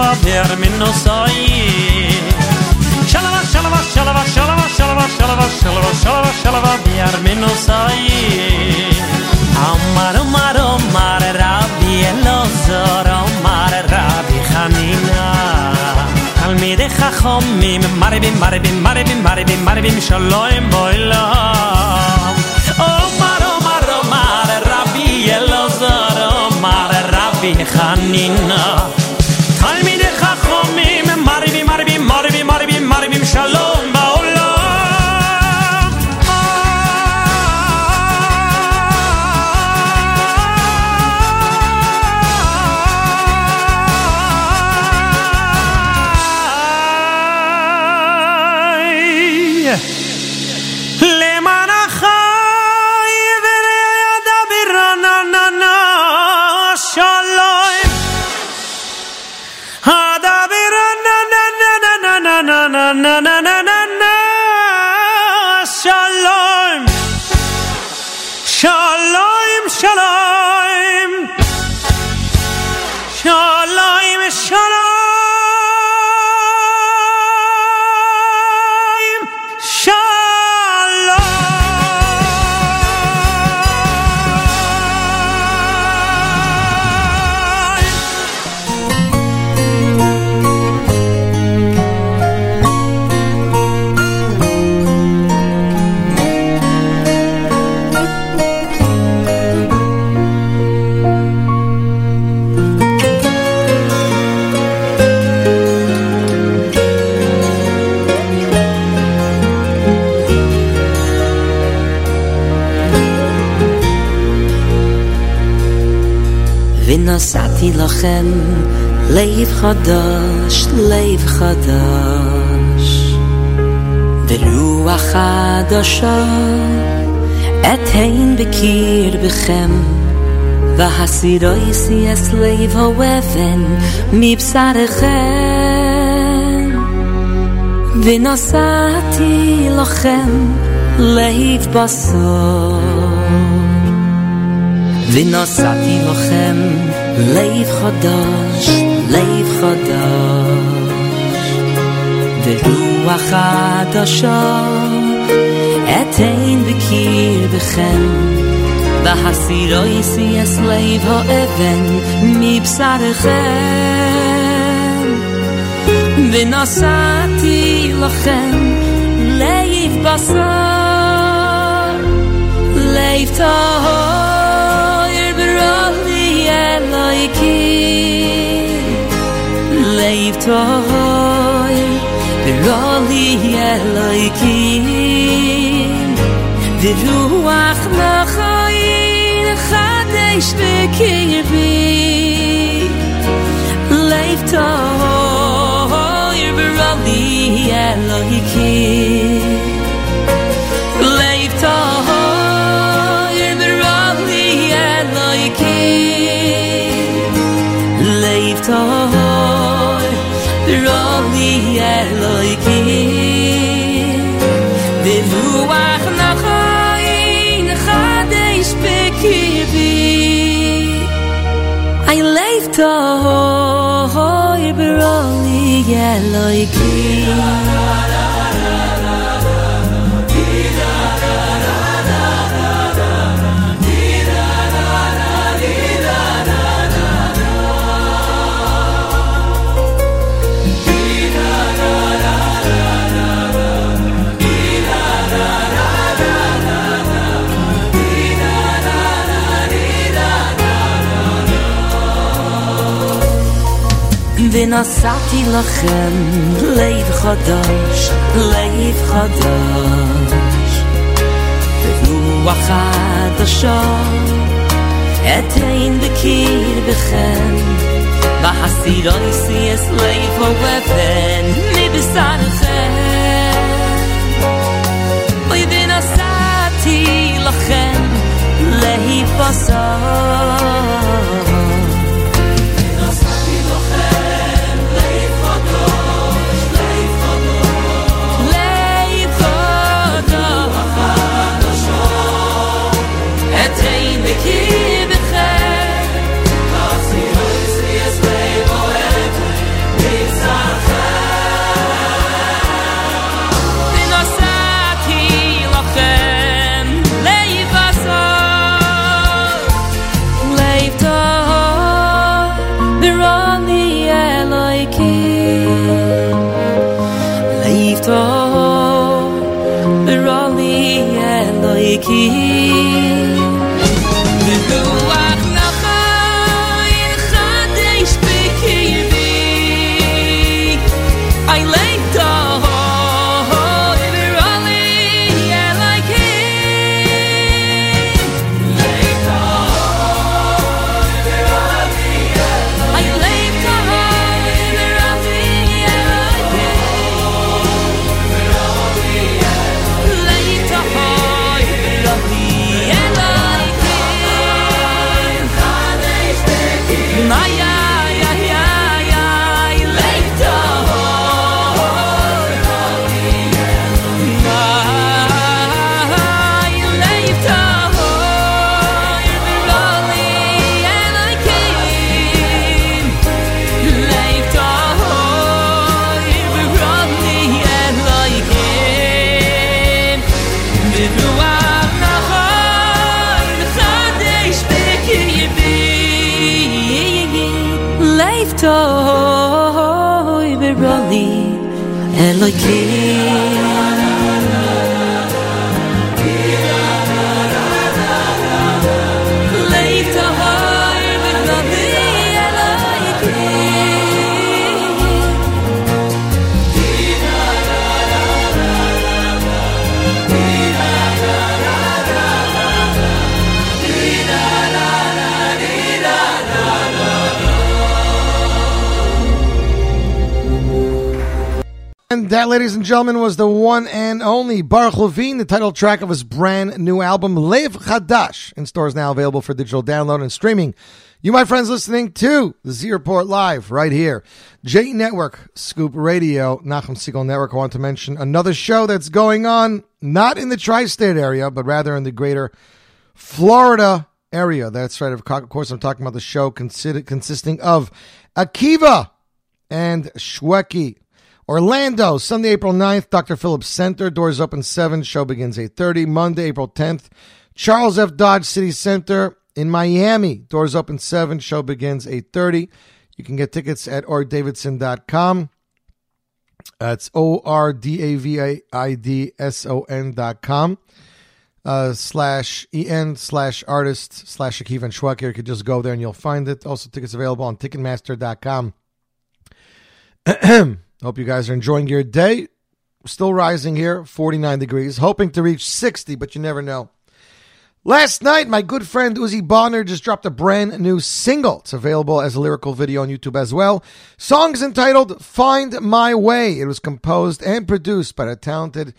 Speaker 13: shalava per minno sai. Shalava shalava shalava shalava shalava shalava shalava shalava shalava per sai. Amar amar amar rabbi elozor amar rabbi chanina. Talmide chachomim maribim maribim maribim maribim maribim shalom boilam omar Ati lachem leiv
Speaker 14: chadash, leiv chadash. Veruach chadasha et hein bekir bechem. Vahasiroi es leiv hoeven mi psarechem. Vinosati lachem leiv basor. Vinosati lachem. Lev Chadash, Lev Chadash Veruach Hadasha Etein Bekir Bechem Vahasiro Yisi Es Lev Ho'even Mibsarechem. Venosati Lachem Lev Basar Lev Tahor toy Beroli Elohim The ruach nachayin Chadesh bekirbi Leif toy Beroli sahoy roli eloy ki de ruach na khayn khad es pekibi i leif to oh, roli eloy ki roli eloy ki ונשאתי לכם לב חדש, לב חדש, ורוח חדשה, אתן בקרבכם, והסירוי סייס לב אוהבן מבשרכם. אוי ונשאתי לכם לב בשר.
Speaker 4: the key. Gentlemen, was the one and only Baruch Levine, the title track of his brand new album, Lev Chadash, in stores now available for digital download and streaming. You, my friends, listening to the Z Report Live right here. J Network, Scoop Radio, Nachum Segal Network. I want to mention another show that's going on, not in the tri state area, but rather in the greater Florida area. That's right. Of course, I'm talking about the show consisting of Akiva and Shweki. Orlando, Sunday, April 9th, Dr. Phillips Center. Doors open 7. Show begins 8.30. Monday, April 10th, Charles F. Dodge City Center in Miami. Doors open 7. Show begins 8.30. You can get tickets at ordavidson.com. That's O R D A V I D S O N dot com. uh, slash en slash artist slash Akiva and Shweki. You could just go there and you'll find it. Also, tickets available on Ticketmaster.com. Hope you guys are enjoying your day. Still rising here, 49 degrees. Hoping to reach 60, but you never know. Last night, my good friend Uzi Bodner just dropped a brand new single. It's available as a lyrical video on YouTube as well. Song is entitled Find My Way. It was composed and produced by the talented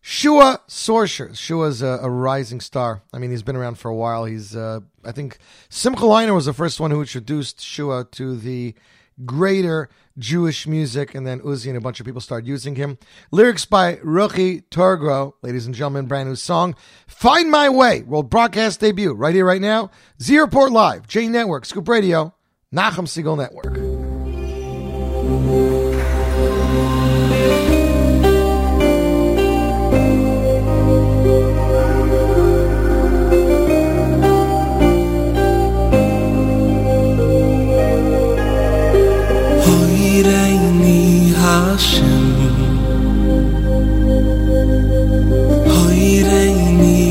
Speaker 4: Shua Sorcerer. Shua's a, a rising star. I mean, he's been around for a while. He's, uh, I think, Simcha Leiner was the first one who introduced Shua to the greater Jewish music, and then Uzi and a bunch of people started using him. Lyrics by Ruchi Torgro, ladies and gentlemen, brand new song. Find My Way, world broadcast debut, right here, right now. Z Report Live, J Network, Scoop Radio, Nachum Segal Network.
Speaker 1: Hoireini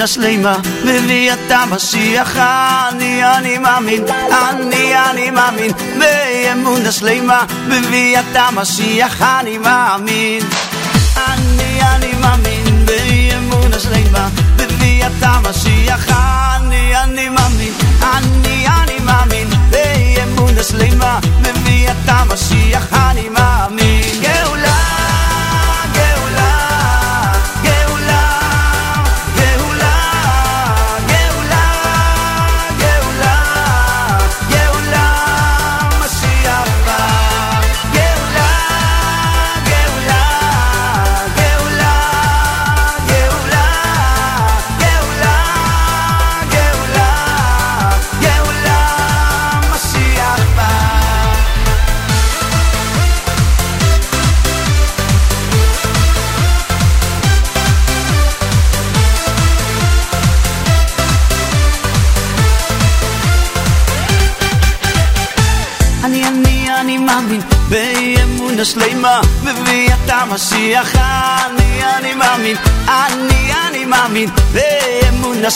Speaker 15: באמונה שלמה בביאת המשיח אני, אני מאמין אני, אני מאמין באמונה שלמה בביאת המשיח אני מאמין אני, אני מאמין באמונה שלמה בביאת המשיח אני, אני מאמין אני, אני מאמין באמונה שלמה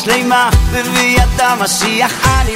Speaker 15: שלמה בביאת המשיח. אני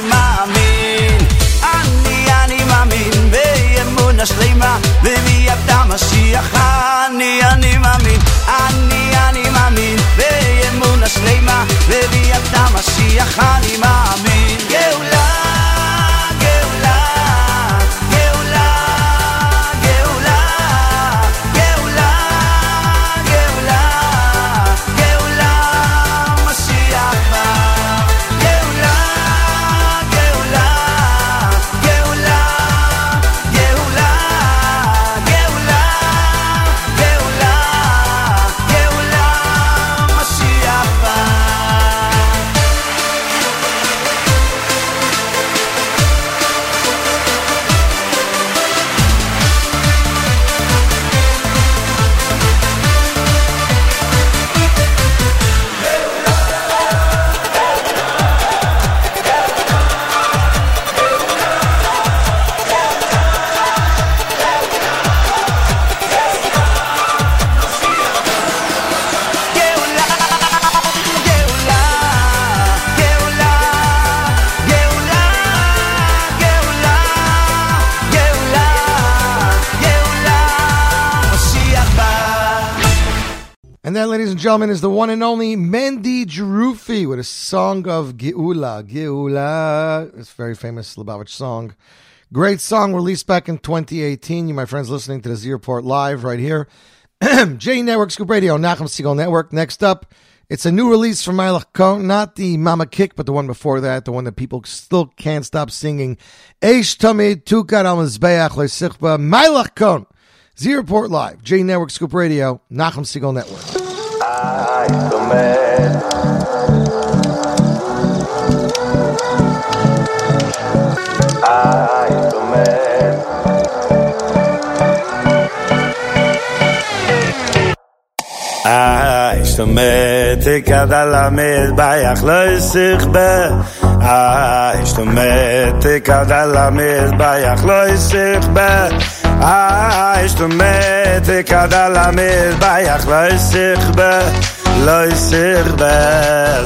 Speaker 4: gentlemen, is the one and only Mendy Jerufi with a song of Geula. Geula. It's a very famous Lubavitch song. Great song released back in 2018. You, my friends, listening to the Z Report live right here. J Network, Scoop Radio, Nachum Segal Network. Next up, it's a new release from Meilech Kohn, not the Mama Kick, but the one before that, the one that people still can't stop singing. Eish Tamid Tukar al Mizbeach Le'Sichba, Meilech Kohn. Z Report Live, J Network, Scoop Radio, Nachum Segal Network.
Speaker 16: Ay, zum met. Ay, zum met. Ay, zum met, kadala mit vayach loysich be.
Speaker 17: Ay, zum met, kadala mit vayach loysich be. Ay, zum met, kadala mit vayach loysich be. Loi sich be,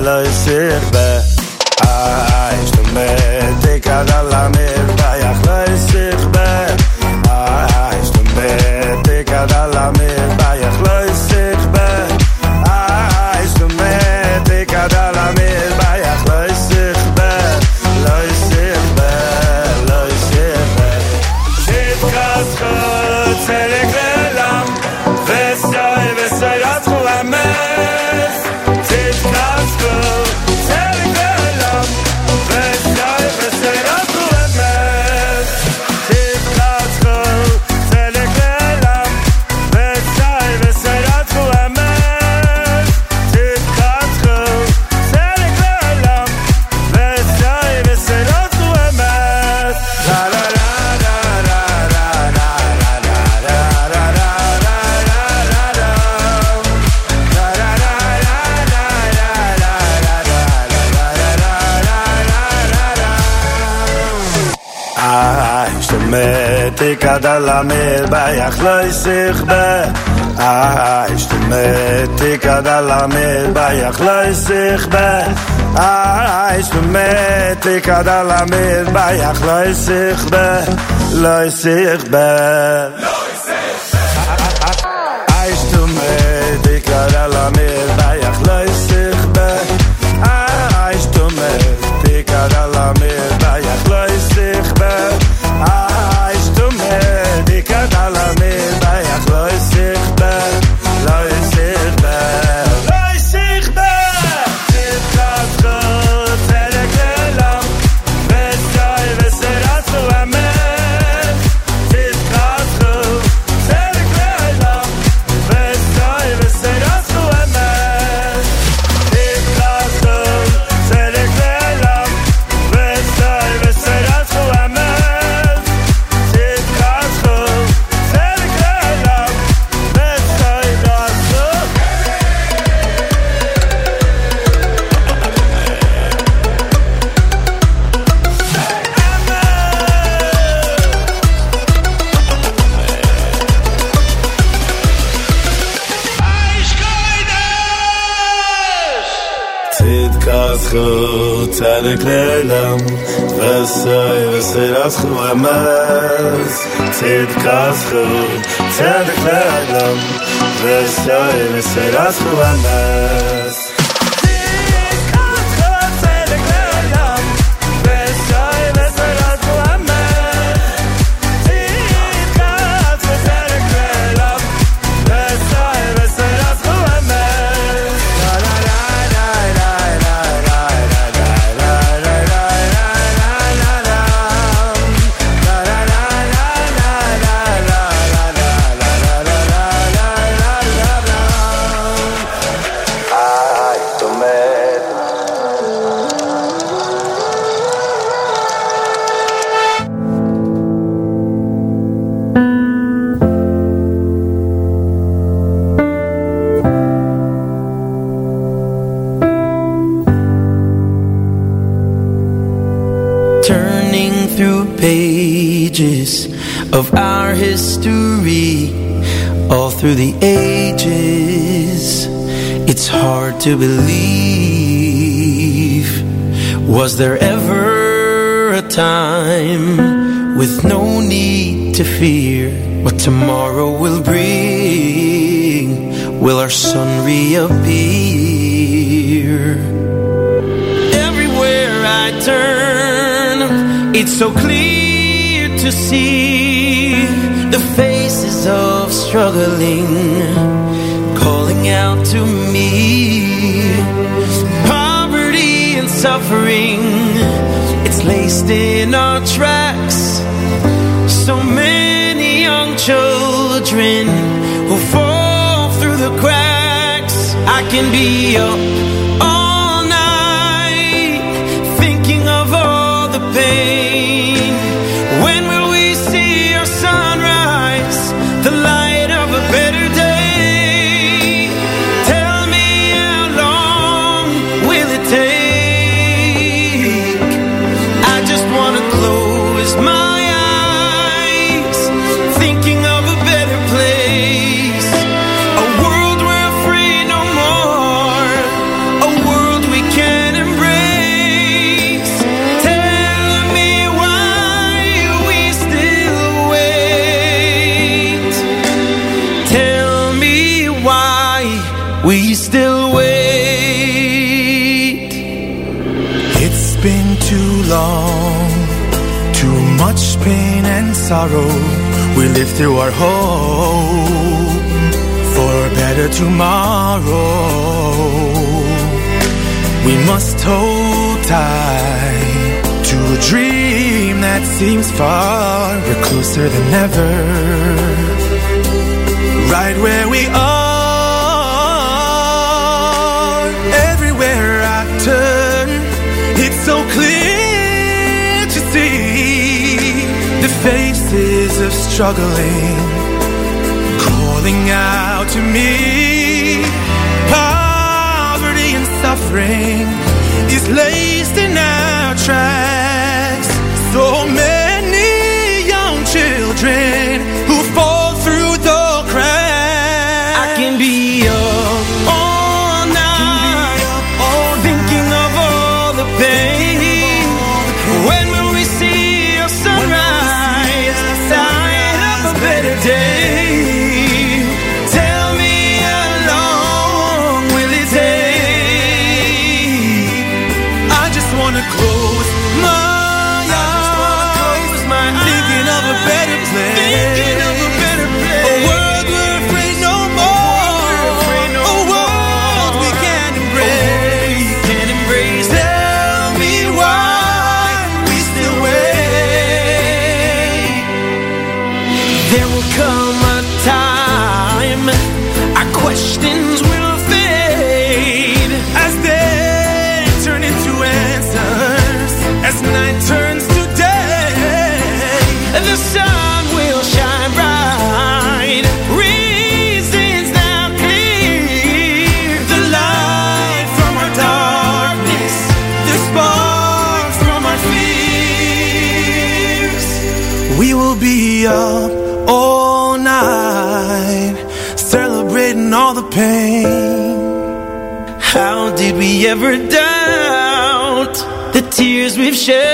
Speaker 17: loi sich be Ah, ah, ich kad la me ba yakh lo isekh ba ah, ah, ah ich kad la me ba yakh lo isekh ba ah, ah ich kad la me ba yakh lo
Speaker 16: isekh ba lo isekh ba חסכו המס, צדק חסכו, צדק לאדם, ושאל וסרסכו המס. Was there ever a time with no need to fear what tomorrow will bring? Will our sun reappear? Everywhere I turn, it's so clear to see the faces of struggling calling out to me. Suffering, it's laced in our tracks. So many young children who fall through the cracks. I can be up
Speaker 7: tomorrow. We must hold tight to a dream that seems far. We're closer than ever, right where we are. Everywhere I turn, it's so clear to see the faces of struggling calling out to me. Poverty and suffering is laced in our tracks. So many ever doubt the tears we've shed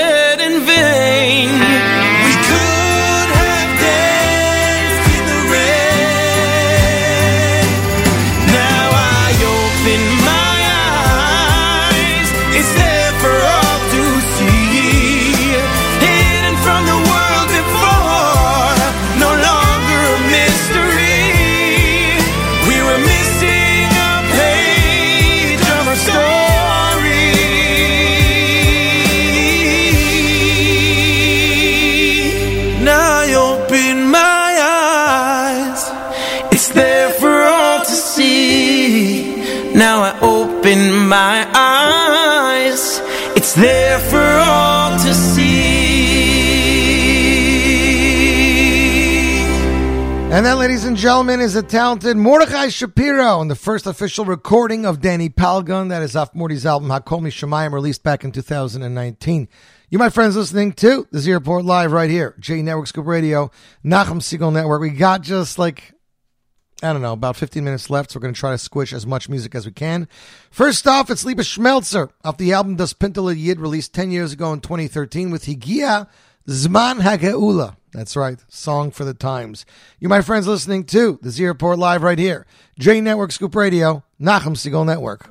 Speaker 8: And that, ladies and gentlemen, is the talented Mordechai Shapiro and the first official recording of Danny Palgun. That is off Morty's album Hakol Mi Shemayim, released back in 2019. You, my friends, listening to the Z Report Live right here, J Network Scoop Radio, Nachum Segal Network. We got just like, I don't know, about 15 minutes left, so we're going to try to squish as much music as we can. First off, it's Lipa Schmeltzer off the album Das Pintel Yid, released 10 years ago in 2013 with Higia Zman HaGeula. That's right, song for the times. You, my friends, listening to the Z Report Live right here, J Network Scoop Radio, Nachum Segal Network.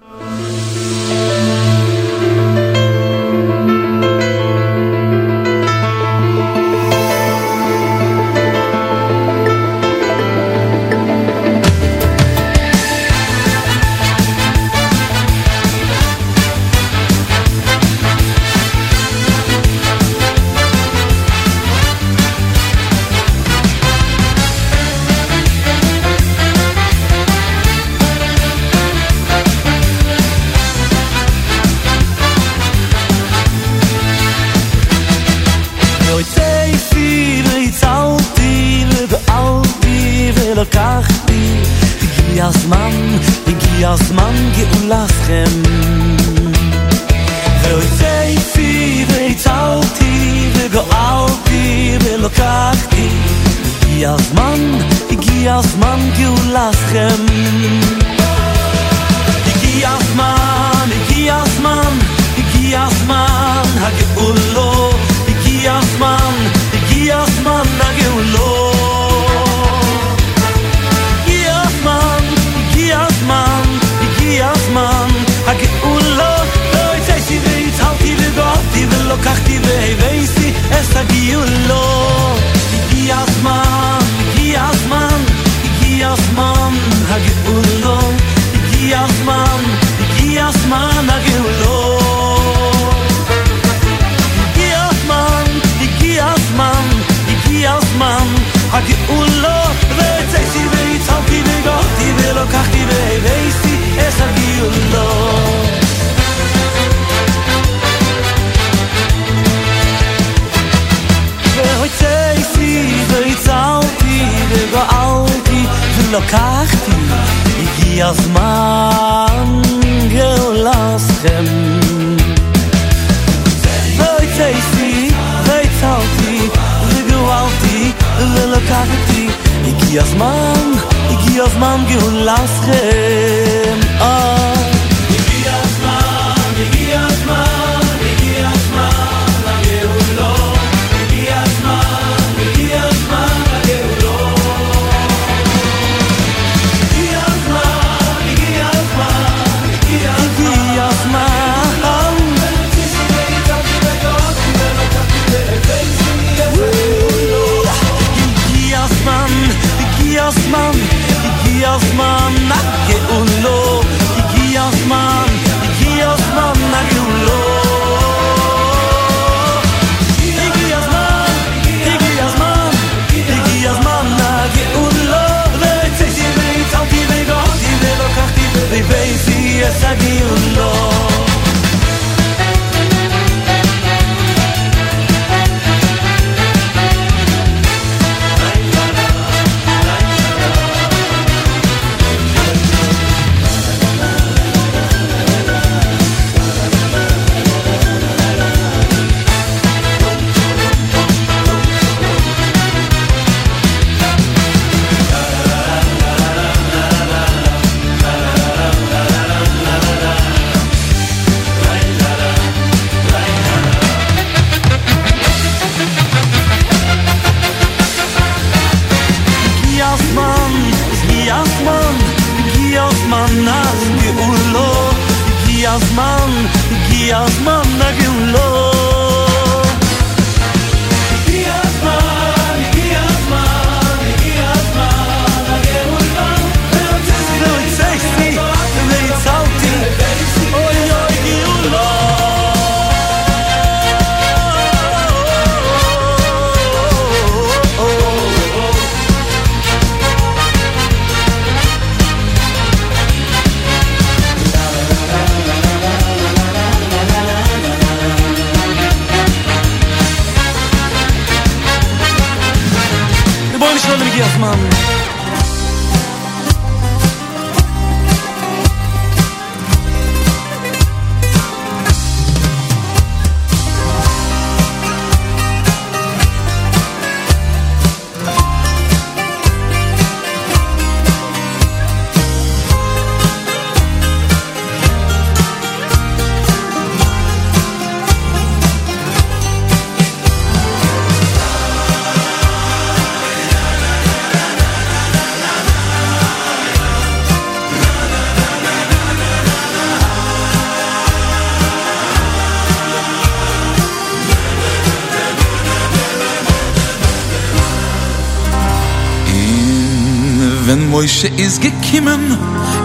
Speaker 10: Moishe is gekimmen,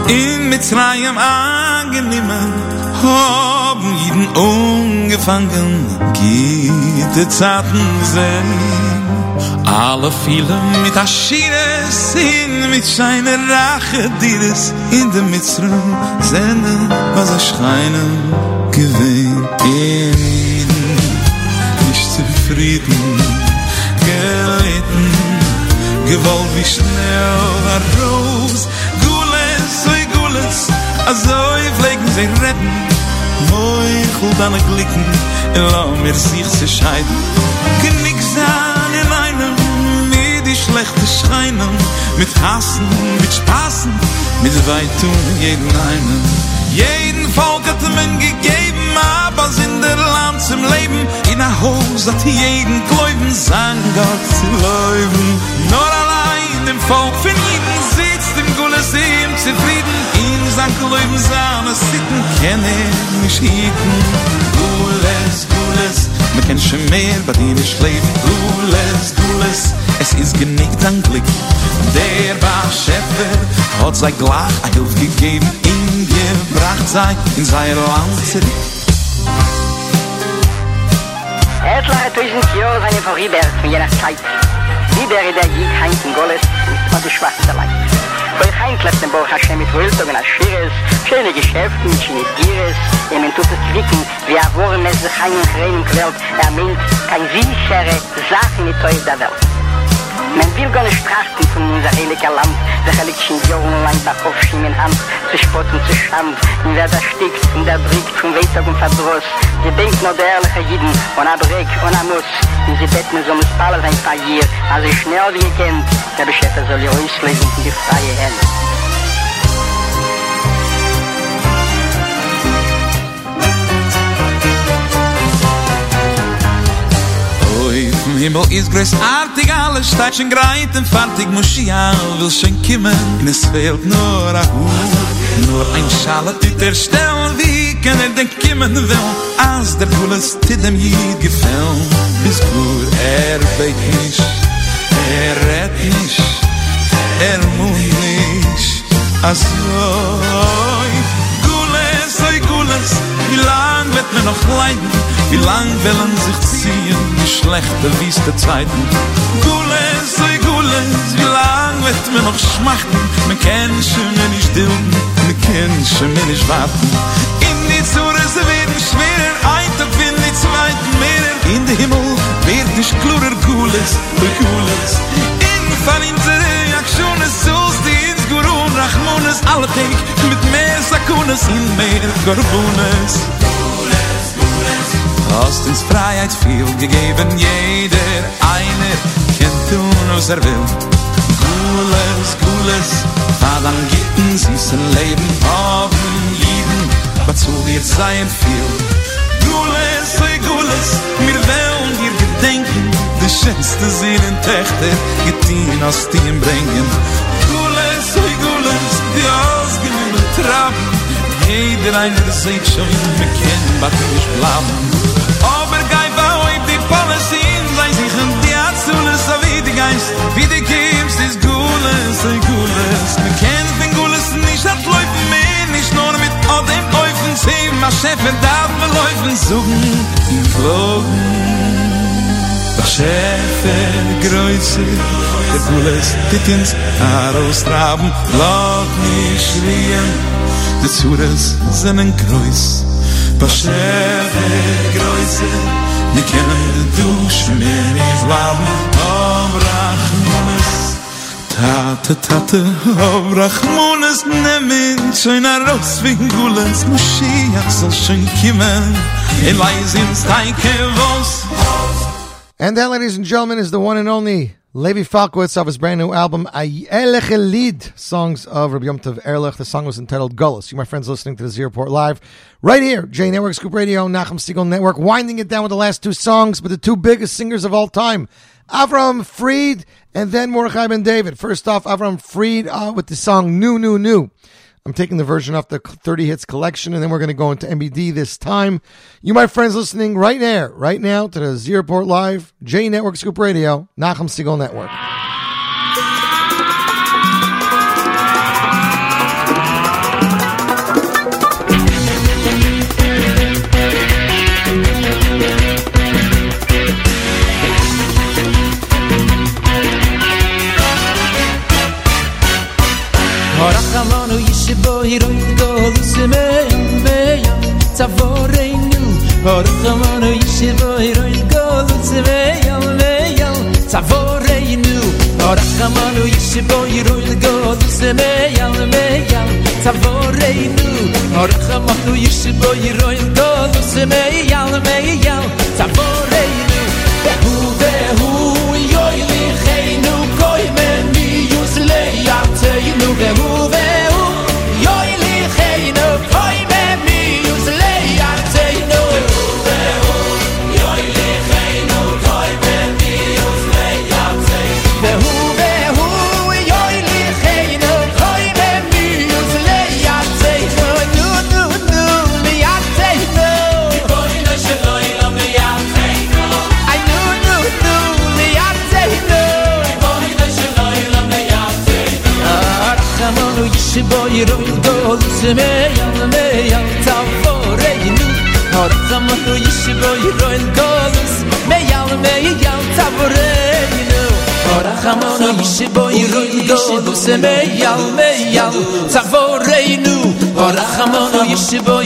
Speaker 10: in Mitzrayim angenehmen, haben jeden ungefangen, gite Zaten sehen. Alle vielen mit Aschires, in mit scheine Rache, dires, in der Mitzrayim, sehne, was er schreinen, gewinn, in, nicht zufrieden, gelitten, gewollt wie schnell war Rose Gules, oi Gules. Azoi pflegen sie retten. Moi chult an a glicken Lau mir sich zu scheiden. Genick sein in einem Mit die schlechte Scheinen Mit Hassen, mit Spaßen Mit Weitun jeden einen. Jeden Volk hat man gegeben Aber sind der Land zum Leben. In a Haus hat jeden Gläuben Sein Gott zu leuben dem Volk von Jeden sitzt im Gulle See im Zufrieden. In sein Gläuben sahne Sitten kenne mich Jeden Gules, Gules me ken shmer bad in leben. Gules gules es is genig an glik der war scheffer hot zay glach a hilf gegeben. In dir bracht zay in zay lanze
Speaker 18: Et la tuisen kio zane po riber fin jena zait. Riber e da yi goles, und die schwarze Leid. Bei Hein klappt den Baruch Hashem mit Wöltung und Aschires, schöne Geschäfte mit schöne Gires, er meint tut es quicken, wie er wohren es sich Hein und Rein in Quelt, er meint kein sichere Sache in die Teuf der Welt. Men will gar nicht trachten von unser heiliger Land, der heiligsten Jahren lang der Aufschien in Hand, zu Spott und zu Schand, in wer da stickt und der bringt vom Wehtag und Verdross. Sie denkt nur der ehrliche Jiden, und er Breck und er Muss, und sie betten so mit Palle sein Pagier, also schnell wie ihr kennt, der Beschäfer soll ihr auslegen in die freie Hände.
Speaker 10: Vom Himmel ist großartig, alle Steitchen greiten, fertig Moschia will schon kommen, und es fehlt nur ein Hut, nur ein Schale tut er stellen, wie kann er denn kommen will, als der Gules zu dem Jid gefällt, ist gut, er beit nicht, er rett nicht, er muss nicht, also, Gules, oi Gules, wie lang wird mir noch leiden, wie lang willen sich ziehen, die schlechte, wieste Zeiten. Gules, oi Gules, wie lang wird mir noch schmachten, man kann schon nicht dilden, man kann schon nicht warten. In die Zure, in den Himmel wird nicht klurer Gules, oi Gules. In von unsere Aktionen, so die ins Gurun, Rachmunes, alle Tag, mit mehr Sakunes, in mehr Gorbunes. Hast uns Freiheit viel gegeben, jeder einer kennt tun, was er will. Gules, Gules, Vadan gitten süßen Leben, haben jeden, was zu wir sein viel. Gules, oi Gules, mir wollen dir gedenken, die schönste Seelen Töchter, getien aus dir bringen. Gules, oi Gules, die ausgenommen einer sieht schon, wir kennen, was nicht bleiben. Aber gei bei die Palästin, sei sich in die Azule, so wie die Geist, wie die Kims, ist Gules, ein Gules. Wir kennen den Gules nicht, hat läuft mehr, nicht nur mit all dem Läufen, sie ma schefen er darf man laufen suchen. In flogen was schefen größe der er gules dickens aros traben laut mich schrien des zures seinen kreuz. Was schefen er größe Wir kennen du schmier nicht warm, Tate, tate, Rachmanes, nemmin, schön in leisins Teike, was,
Speaker 4: And that, ladies and gentlemen, is the one and only Levy Falkowitz of his brand new album, Ayelech Elid, Songs of Rabbi Yom Tov Ehrlich. The song was entitled Gullus. You, my friends, listening to the Z Report Live right here, J Network, Scoop Radio, Nachum Segal Network, winding it down with the last two songs, but the two biggest singers of all time, Avram Fried and then Mordechai Ben David. First off, Avram Fried uh, with the song New, New, New. I'm taking the version off the 30 hits collection, and then we're going to go into MBD this time. You, my friends, listening right there, right now to the Z Report Live, J Network Scoop Radio, Nachum Segal Network.
Speaker 5: Rachamano oh, yishibo hiroi kuto holuse meyam meyam Tzavoreinu oh, Rachamano oh, yishibo hiroi kuto holuse meyam meyam Tzavoreinu Rachamano yishibo hiroi kuto holuse meyam meyam Tzavoreinu Rachamano yishibo hiroi kuto holuse meyam Tzavoreinu ihr und das mehr und mehr jetzt auf regen hat zamm du ich bei ihr und das mehr und mehr jetzt auf regen ora khamon ich bei ihr und das mehr und mehr jetzt auf
Speaker 7: regen ora khamon ich bei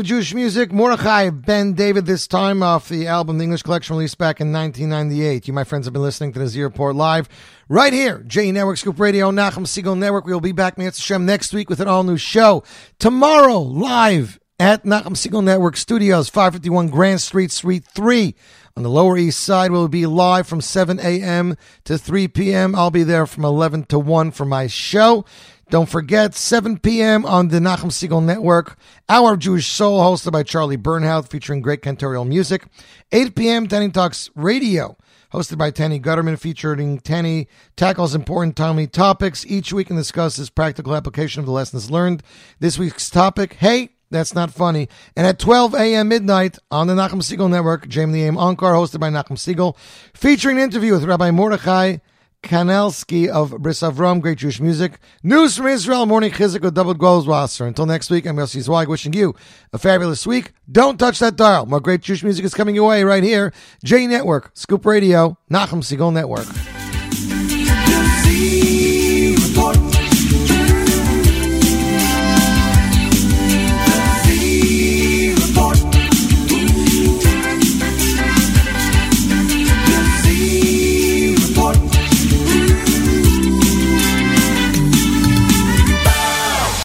Speaker 7: of
Speaker 4: Jewish music, Mordechai Ben David, this time off the album The English Collection released back in 1998. You, my friends, have been listening to the Z Report Live right here, J Network, Scoop Radio, Nachum Segal Network. We will be back, Nancy Shem, next week with an all new show. Tomorrow, live at Nachum Segal Network Studios, 551 Grand Street, Suite 3 on the Lower East Side. We'll be live from 7 a.m. to 3 p.m. I'll be there from 11 to 1 for my show. Don't forget, 7 p.m. on the Nachum Segal Network, Hour of Jewish Soul, hosted by Charlie Bernhaut, featuring great cantorial music. 8 p.m., Tanny Talks Radio, hosted by Tanny Gutterman, featuring Tanny tackles important timely topics each week and discusses practical application of the lessons learned. This week's topic, hey, that's not funny. And at 12 a.m. midnight on the Nachum Segal Network, JM in the AM Encore, hosted by Nachum Segal, featuring an interview with Rabbi Mordechai Kanelsky of Bris Avram, great Jewish music. News from Israel, morning chizuk with Dovid Goldwasser. Until next week, I'm Yossi Zweig wishing you a fabulous week. Don't touch that dial. More great Jewish music is coming your way right here. J Network, Scoop Radio, Nachum Segal Network.